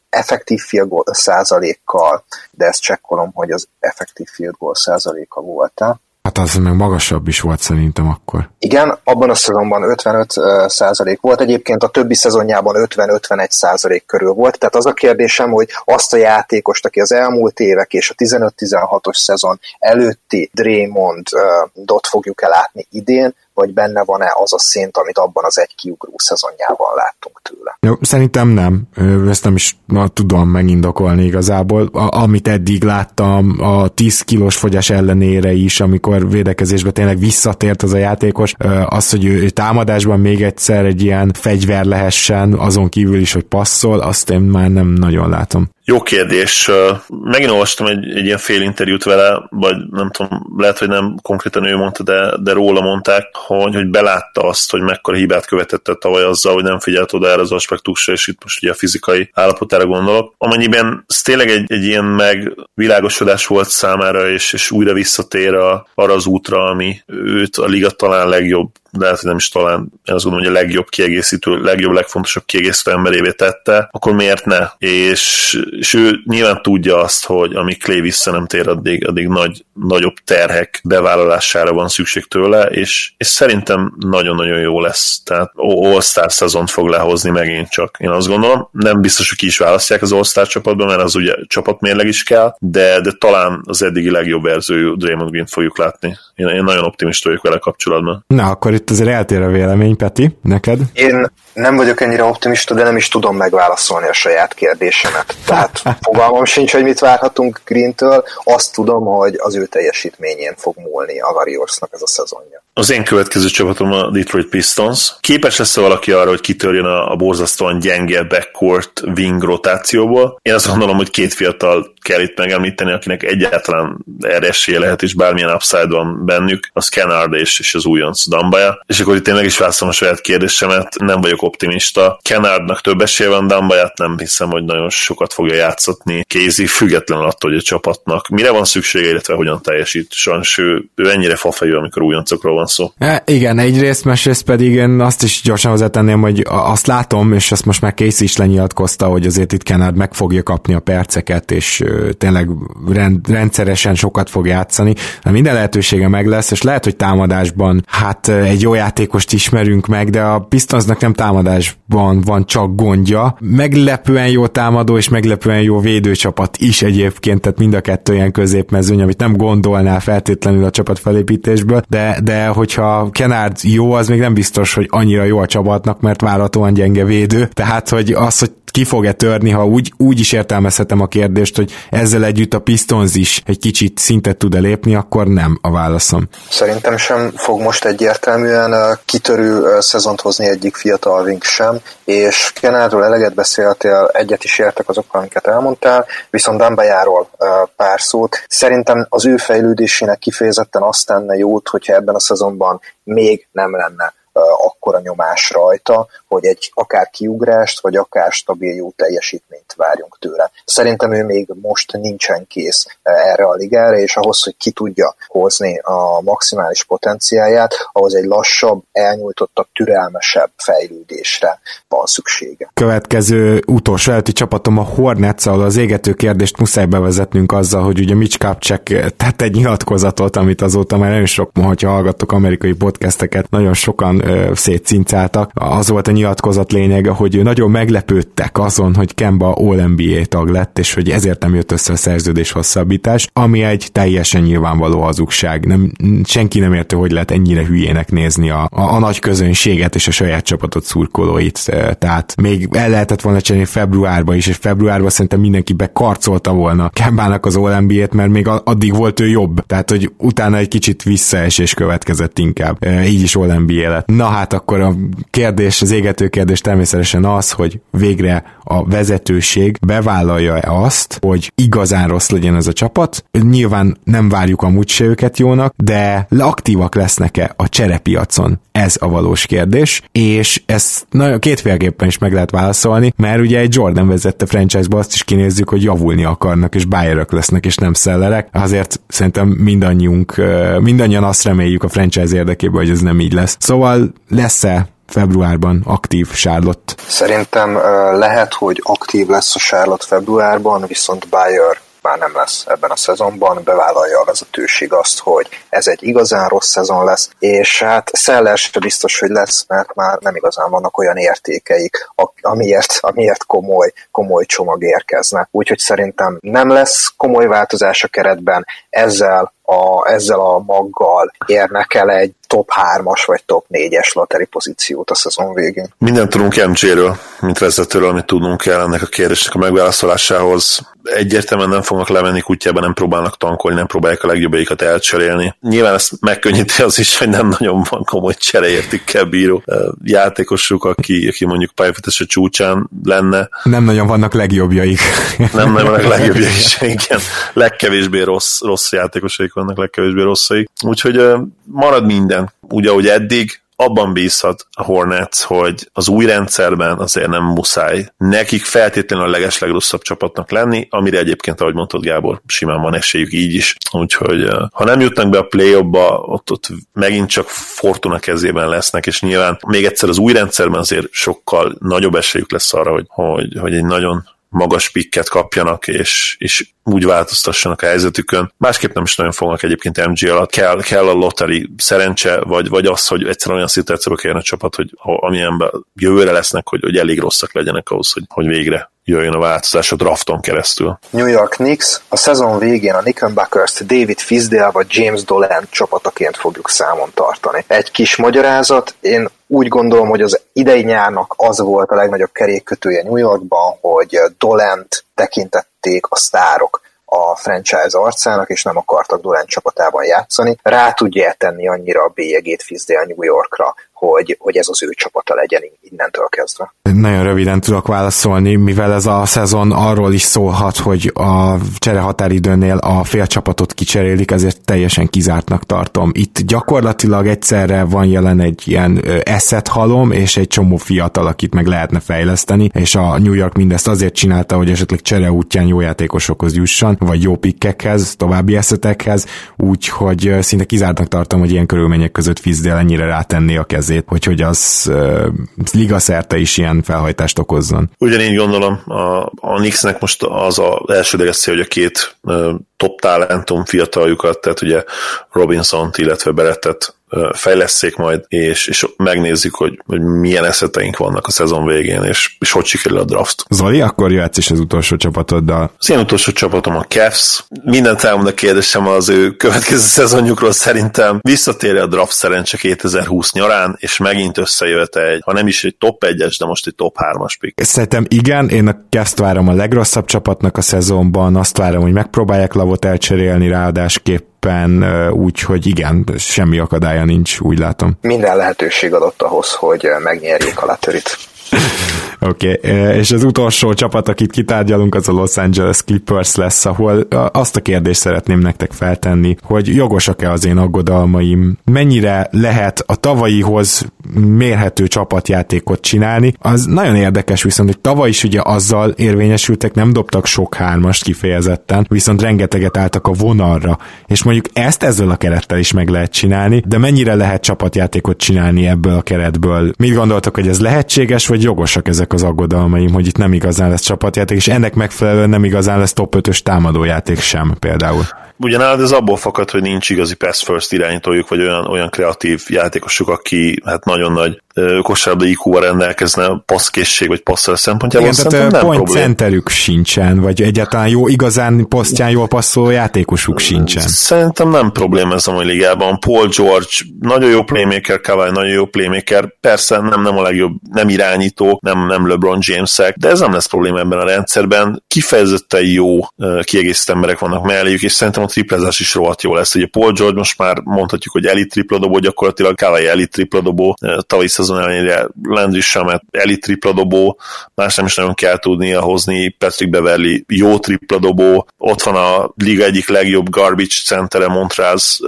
effektív field goal százalékkal, de ezt csekkolom, hogy az effektív field goal százaléka volt-e. Hát az meg magasabb is volt szerintem akkor. Igen, abban a szezonban 55 százalék volt, egyébként a többi szezonjában 50-51 százalék körül volt, tehát az a kérdésem, hogy azt a játékost, aki az elmúlt évek és a 15-16-os szezon előtti Draymond-dot fogjuk elátni idén, vagy benne van-e az a szint, amit abban az egy kiugró szezonjában láttunk tőle. Jó, szerintem nem. Ezt nem is na, tudom megindokolni igazából. A, amit eddig láttam a 10 kilós fogyás ellenére is, amikor védekezésbe tényleg visszatért az a játékos, az, hogy ő támadásban még egyszer egy ilyen fegyver lehessen, azon kívül is, hogy passzol, azt én már nem nagyon látom. Jó kérdés. Megint olvastam egy, egy ilyen fél interjút vele, vagy nem tudom, lehet, hogy nem konkrétan ő mondta, de, de róla mondták, hogy, hogy belátta azt, hogy mekkora hibát követett tavaly azzal, hogy nem figyelt oda erre az aspektusra, és itt most ugye a fizikai állapotára gondolok. Amennyiben ez tényleg egy, egy ilyen megvilágosodás volt számára, és, és újra visszatér a, arra az útra, ami őt a liga talán legjobb de lehet, nem is talán, én azt gondolom, hogy a legjobb kiegészítő, legjobb, legfontosabb kiegészítő emberévé tette, akkor miért ne? És, és ő nyilván tudja azt, hogy amíg Clay vissza nem tér, addig, addig nagy, nagyobb terhek bevállalására van szükség tőle, és, és szerintem nagyon-nagyon jó lesz. Tehát All-Star szezont fog lehozni megint csak. Én azt gondolom, nem biztos, hogy ki is választják az All-Star csapatban, mert az ugye csapatmérleg is kell, de, de talán az eddigi legjobb verziójú Draymond Green fogjuk látni. Én, én nagyon optimista vagyok vele kapcsolatban. Na, akkor itt azért eltér a vélemény, Peti, neked? Én nem vagyok ennyire optimista, de nem is tudom megválaszolni a saját kérdésemet. Tehát fogalmam sincs, hogy mit várhatunk Green-től. Azt tudom, hogy az ő teljesítményén fog múlni a Warriorsnak ez a szezonja. Az én következő csapatom a Detroit Pistons. Képes lesz valaki arra, hogy kitörjön a, a borzasztóan gyenge backcourt wing rotációból? Én azt gondolom, hogy két fiatal kell itt megemlíteni, akinek egyáltalán erre esélye lehet, és bármilyen upside van bennük, az Kennard és, és az újonc Dambaja. És akkor itt én meg is válaszolom a saját kérdésemet, nem vagyok optimista. Kennardnak több esélye van, Dambaját nem hiszem, hogy nagyon sokat fogja játszatni. Kézi, függetlenül attól, hogy a csapatnak mire van szüksége, illetve hogyan teljesít. Sajnos ő, ő ennyire fafejű, amikor újoncokról van szó. E, igen, egyrészt, másrészt pedig én azt is gyorsan hozzátenném, hogy azt látom, és azt most már Casey is lenyilatkozta, hogy azért itt Kennard meg fogja kapni a perceket, és tényleg rend, rendszeresen sokat fog játszani. De minden lehetősége meg lesz, és lehet, hogy támadásban hát egy jó játékost ismerünk meg, de a Pistonsnak nem támadásban van csak gondja. Meglepően jó támadó és meglepően jó védőcsapat is egyébként, tehát mind a kettő ilyen középmezőny, amit nem gondolnál feltétlenül a csapat felépítésből, de, de hogyha Kenard jó, az még nem biztos, hogy annyira jó a csapatnak, mert várhatóan gyenge védő. Tehát, hogy az, hogy ki fog-e törni, ha úgy, úgy is értelmezhetem a kérdést, hogy ezzel együtt a Pistons is egy kicsit szintet tud-e lépni, akkor nem a válaszom. Szerintem sem fog most egyértelműen kitörő szezont hozni egyik fiatal Vink sem, és Kenárról eleget beszéltél, egyet is értek azokkal, amiket elmondtál, viszont Dambajáról pár szót. Szerintem az ő fejlődésének kifejezetten azt tenne jót, hogyha ebben a szezonban még nem lenne akkora nyomás rajta, hogy egy akár kiugrást, vagy akár stabil jó teljesítményt várjunk tőle. Szerintem ő még most nincsen kész erre a ligára, és ahhoz, hogy ki tudja hozni a maximális potenciáját, ahhoz egy lassabb, elnyújtottabb, türelmesebb fejlődésre van szüksége. Következő utolsó előtti csapatom a Hornets, ahol az égető kérdést muszáj bevezetnünk azzal, hogy ugye Mitch Kapcsek tett egy nyilatkozatot, amit azóta már nagyon sok, hogyha hallgattok amerikai podcasteket, nagyon sokan szétcincáltak. Az volt a nyilatkozat lényege, hogy nagyon meglepődtek azon, hogy Kemba All-NBA tag lett, és hogy ezért nem jött össze a szerződés hosszabbítás, ami egy teljesen nyilvánvaló hazugság. Nem, senki nem érte, hogy lehet ennyire hülyének nézni a, a, a nagy közönséget és a saját csapatot szurkolóit. Tehát még el lehetett volna csinálni februárban is, és februárban szerintem mindenki bekarcolta volna Kembának az All-NBA-t, mert még addig volt ő jobb. Tehát, hogy utána egy kicsit visszaesés következett inkább. Így is All-NBA lett. Na hát akkor a kérdés, az égető kérdés természetesen az, hogy végre a vezetőség bevállalja-e azt, hogy igazán rossz legyen ez a csapat. Nyilván nem várjuk amúgy se őket jónak, de aktívak lesznek-e a cserepiacon? Ez a valós kérdés, és ezt nagyon kétféleképpen is meg lehet válaszolni, mert ugye egy Jordan vezette franchise-ba azt is kinézzük, hogy javulni akarnak, és bájerök lesznek, és nem szellerek. Azért szerintem mindannyiunk, mindannyian azt reméljük a franchise érdekében, hogy ez nem így lesz. Szóval lesz-e februárban aktív Charlotte? Szerintem lehet, hogy aktív lesz a Charlotte februárban, viszont Bayer már nem lesz ebben a szezonban, bevállalja a vezetőség azt, hogy ez egy igazán rossz szezon lesz, és hát Szeller se biztos, hogy lesz, mert már nem igazán vannak olyan értékeik, amiért, amiért komoly, komoly csomag érkezne. Úgyhogy szerintem nem lesz komoly változás a keretben, ezzel a, ezzel a maggal érnek el egy top 3-as vagy top 4-es loteri pozíciót a szezon végén. Mindent tudunk MJ-ről, mint vezetőről, amit tudnunk kell ennek a kérdésnek a megválaszolásához. Egyértelműen nem fognak lemenni kutyába, nem próbálnak tankolni, nem próbálják a legjobbaikat elcserélni. Nyilván ezt megkönnyíti az is, hogy nem nagyon van komoly csereértékkel bíró játékosuk, aki, aki mondjuk pályafutása csúcsán lenne. Nem nagyon vannak legjobbjaik. nem nagyon vannak legjobbjaik, igen. Legkevésbé rossz, rossz játékosaik vannak, legkevésbé rosszaik. Úgyhogy marad minden, úgy ahogy eddig, abban bízhat a Hornets, hogy az új rendszerben azért nem muszáj nekik feltétlenül a legeslegrosszabb csapatnak lenni, amire egyébként, ahogy mondtad Gábor, simán van esélyük így is. Úgyhogy ha nem jutnak be a play ott, ott megint csak Fortuna kezében lesznek, és nyilván még egyszer az új rendszerben azért sokkal nagyobb esélyük lesz arra, hogy, hogy, hogy egy nagyon magas pikket kapjanak, és, és úgy változtassanak a helyzetükön. Másképp nem is nagyon fognak egyébként MG alatt. Kell, kell a lottery szerencse, vagy, vagy az, hogy egyszer olyan szituációba kelljen a csapat, hogy amilyenben jövőre lesznek, hogy, hogy elég rosszak legyenek ahhoz, hogy, hogy végre jöjjön a változás a drafton keresztül. New York Knicks a szezon végén a Knickerbockers David Fisdale vagy James Dolan csapataként fogjuk számon tartani. Egy kis magyarázat, én úgy gondolom, hogy az idei nyárnak az volt a legnagyobb kerékkötője New Yorkban, hogy Dolent tekintették a sztárok a franchise arcának, és nem akartak Durant csapatában játszani. Rá tudja tenni annyira a bélyegét Fisdale New Yorkra, hogy, hogy ez az ő csapata legyen innentől kezdve. Nagyon röviden tudok válaszolni, mivel ez a szezon arról is szólhat, hogy a cserehatáridőnél a fél csapatot kicserélik, ezért teljesen kizártnak tartom. Itt gyakorlatilag egyszerre van jelen egy ilyen asset halom, és egy csomó fiatal, akit meg lehetne fejleszteni, és a New York mindezt azért csinálta, hogy esetleg csere útján jó játékosokhoz jusson, vagy jó pikkekhez, további eszetekhez, úgyhogy szinte kizártnak tartom, hogy ilyen körülmények között Fizdél ennyire rátenni a kez kezét, hogy, az uh, liga szerte is ilyen felhajtást okozzon. Ugyanígy gondolom, a, a Knicksnek most az a elsődleges cél, hogy a két uh, top talentum fiataljukat, tehát ugye Robinson-t, illetve Berettet fejleszék majd, és, és megnézzük, hogy, hogy milyen eszeteink vannak a szezon végén, és, és hogy sikerül a draft. Zoli, akkor jöhetsz is az utolsó csapatoddal. Az én utolsó csapatom a Cavs. Mindent elmond a kérdésem az ő következő szezonjukról szerintem visszatér a draft szerencse 2020 nyarán, és megint összejöhet egy, ha nem is egy top 1-es, de most egy top 3-as pick. Szerintem igen, én a cavs várom a legrosszabb csapatnak a szezonban, azt várom, hogy megpróbálják Lavot elcserélni, ráadásképp tulajdonképpen úgy, hogy igen, semmi akadálya nincs, úgy látom. Minden lehetőség adott ahhoz, hogy megnyerjék a letörit. Oké, okay. és az utolsó csapat, akit kitárgyalunk, az a Los Angeles Clippers lesz, ahol azt a kérdést szeretném nektek feltenni, hogy jogosak-e az én aggodalmaim, mennyire lehet a tavalyihoz mérhető csapatjátékot csinálni. Az nagyon érdekes viszont, hogy tavaly is ugye azzal érvényesültek, nem dobtak sok hármast kifejezetten, viszont rengeteget álltak a vonalra, és mondjuk ezt ezzel a kerettel is meg lehet csinálni, de mennyire lehet csapatjátékot csinálni ebből a keretből? Mit gondoltok, hogy ez lehetséges, vagy jogosak ezek az aggodalmaim, hogy itt nem igazán lesz csapatjáték, és ennek megfelelően nem igazán lesz top 5-ös támadójáték sem például. Ugyanállat ez abból fakad, hogy nincs igazi pass first irányítójuk, vagy olyan, olyan kreatív játékosuk, aki hát nagyon nagy kosárlabda IQ-val rendelkezne passzkészség vagy passzol szempontjából. Igen, tehát nem point problém. centerük sincsen, vagy egyáltalán jó, igazán posztján jól passzoló játékosuk sincsen. Szerintem nem probléma ez a mai ligában. Paul George nagyon jó playmaker, Kawhi nagyon jó playmaker, persze nem, nem a legjobb, nem irányító, nem, nem LeBron James-ek, de ez nem lesz probléma ebben a rendszerben. Kifejezetten jó kiegészítő emberek vannak melléjük, és szerintem a triplezás is rohadt jó lesz. Ugye Paul George most már mondhatjuk, hogy elit tripladobó, gyakorlatilag Kawai elit tripladobó, tavalyi szezon ellenére Landry Shamet elit tripladobó, más nem is nagyon kell tudnia hozni, Patrick Beverly jó tripladobó, ott van a liga egyik legjobb garbage centere Montrez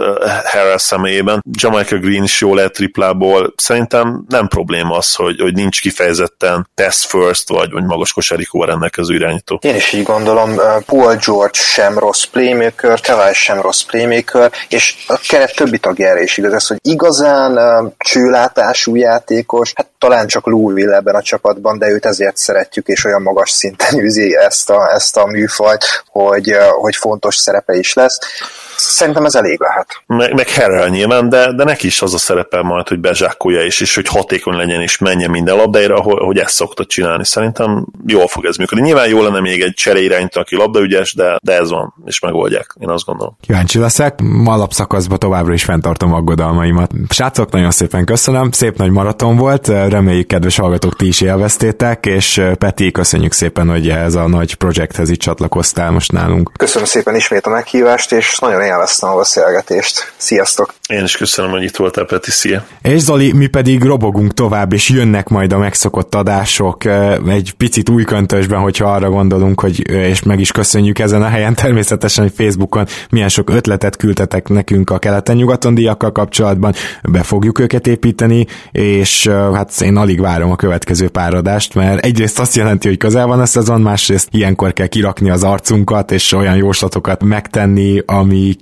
Harris személyében, Jamaica Green is jó lehet triplából, szerintem nem probléma az, hogy, hogy nincs kifejezetten test first, vagy, vagy magas kosárikóval rendelkező irányító. Én is így gondolom, Paul George sem rossz playmaker, Kawai sem rossz playmaker, és a keret többi tagjára is igaz ez, hogy igazán csőlátású játékos, hát talán csak Louisville ebben a csapatban, de őt ezért szeretjük, és olyan magas szinten űzi ezt a, ezt a műfajt, hogy, hogy fontos szerepe is lesz. Szerintem ez elég lehet. Meg, meg Harrell nyilván, de, de neki is az a szerepe majd, hogy bezsákolja is, és hogy hatékony legyen, és menjen minden labdáira, hogy, hogy ezt szokta csinálni. Szerintem jól fog ez működni. Nyilván jó lenne még egy cseréirányító, aki labdaügyes, de, de ez van, és megoldják, én azt gondolom. Kíváncsi leszek, alapszakaszban továbbra is fenntartom aggodalmaimat. Srácok, nagyon szépen köszönöm, szép nagy maraton volt, reméljük kedves hallgatók ti is élveztétek, és Peti, köszönjük szépen, hogy ez a nagy projekthez itt csatlakoztál most nálunk. Köszönöm szépen ismét a meghívást, és nagyon élveztem a beszélgetést. Sziasztok! Én is köszönöm, hogy itt voltál, Peti, szia! És Zoli, mi pedig robogunk tovább, és jönnek majd a megszokott adások egy picit új köntösben, hogyha arra gondolunk, hogy és meg is köszönjük ezen a helyen természetesen, hogy Facebookon milyen sok ötletet küldtetek nekünk a keleten-nyugaton díjakkal kapcsolatban, be fogjuk őket építeni, és hát én alig várom a következő páradást, mert egyrészt azt jelenti, hogy közel van a szezon, másrészt ilyenkor kell kirakni az arcunkat, és olyan jóslatokat megtenni,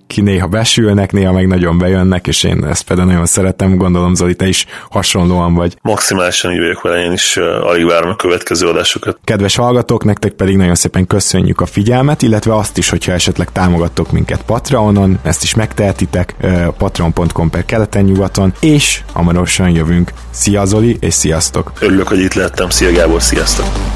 amik néha besülnek, néha meg nagyon bejönnek, és én ezt például nagyon szeretem, gondolom Zoli, te is hasonlóan vagy. Maximálisan így vagyok vele, én is alig várom a következő adásokat. Kedves hallgatók, nektek pedig nagyon szépen köszönjük a figyelmet, illetve azt is, hogyha esetleg támogattok minket Patreonon, ezt is megtehetitek, patreon.com per keleten-nyugaton, és hamarosan jövünk. Szia Zoli, és sziasztok! Örülök, hogy itt lettem. Szia Gábor, sziasztok!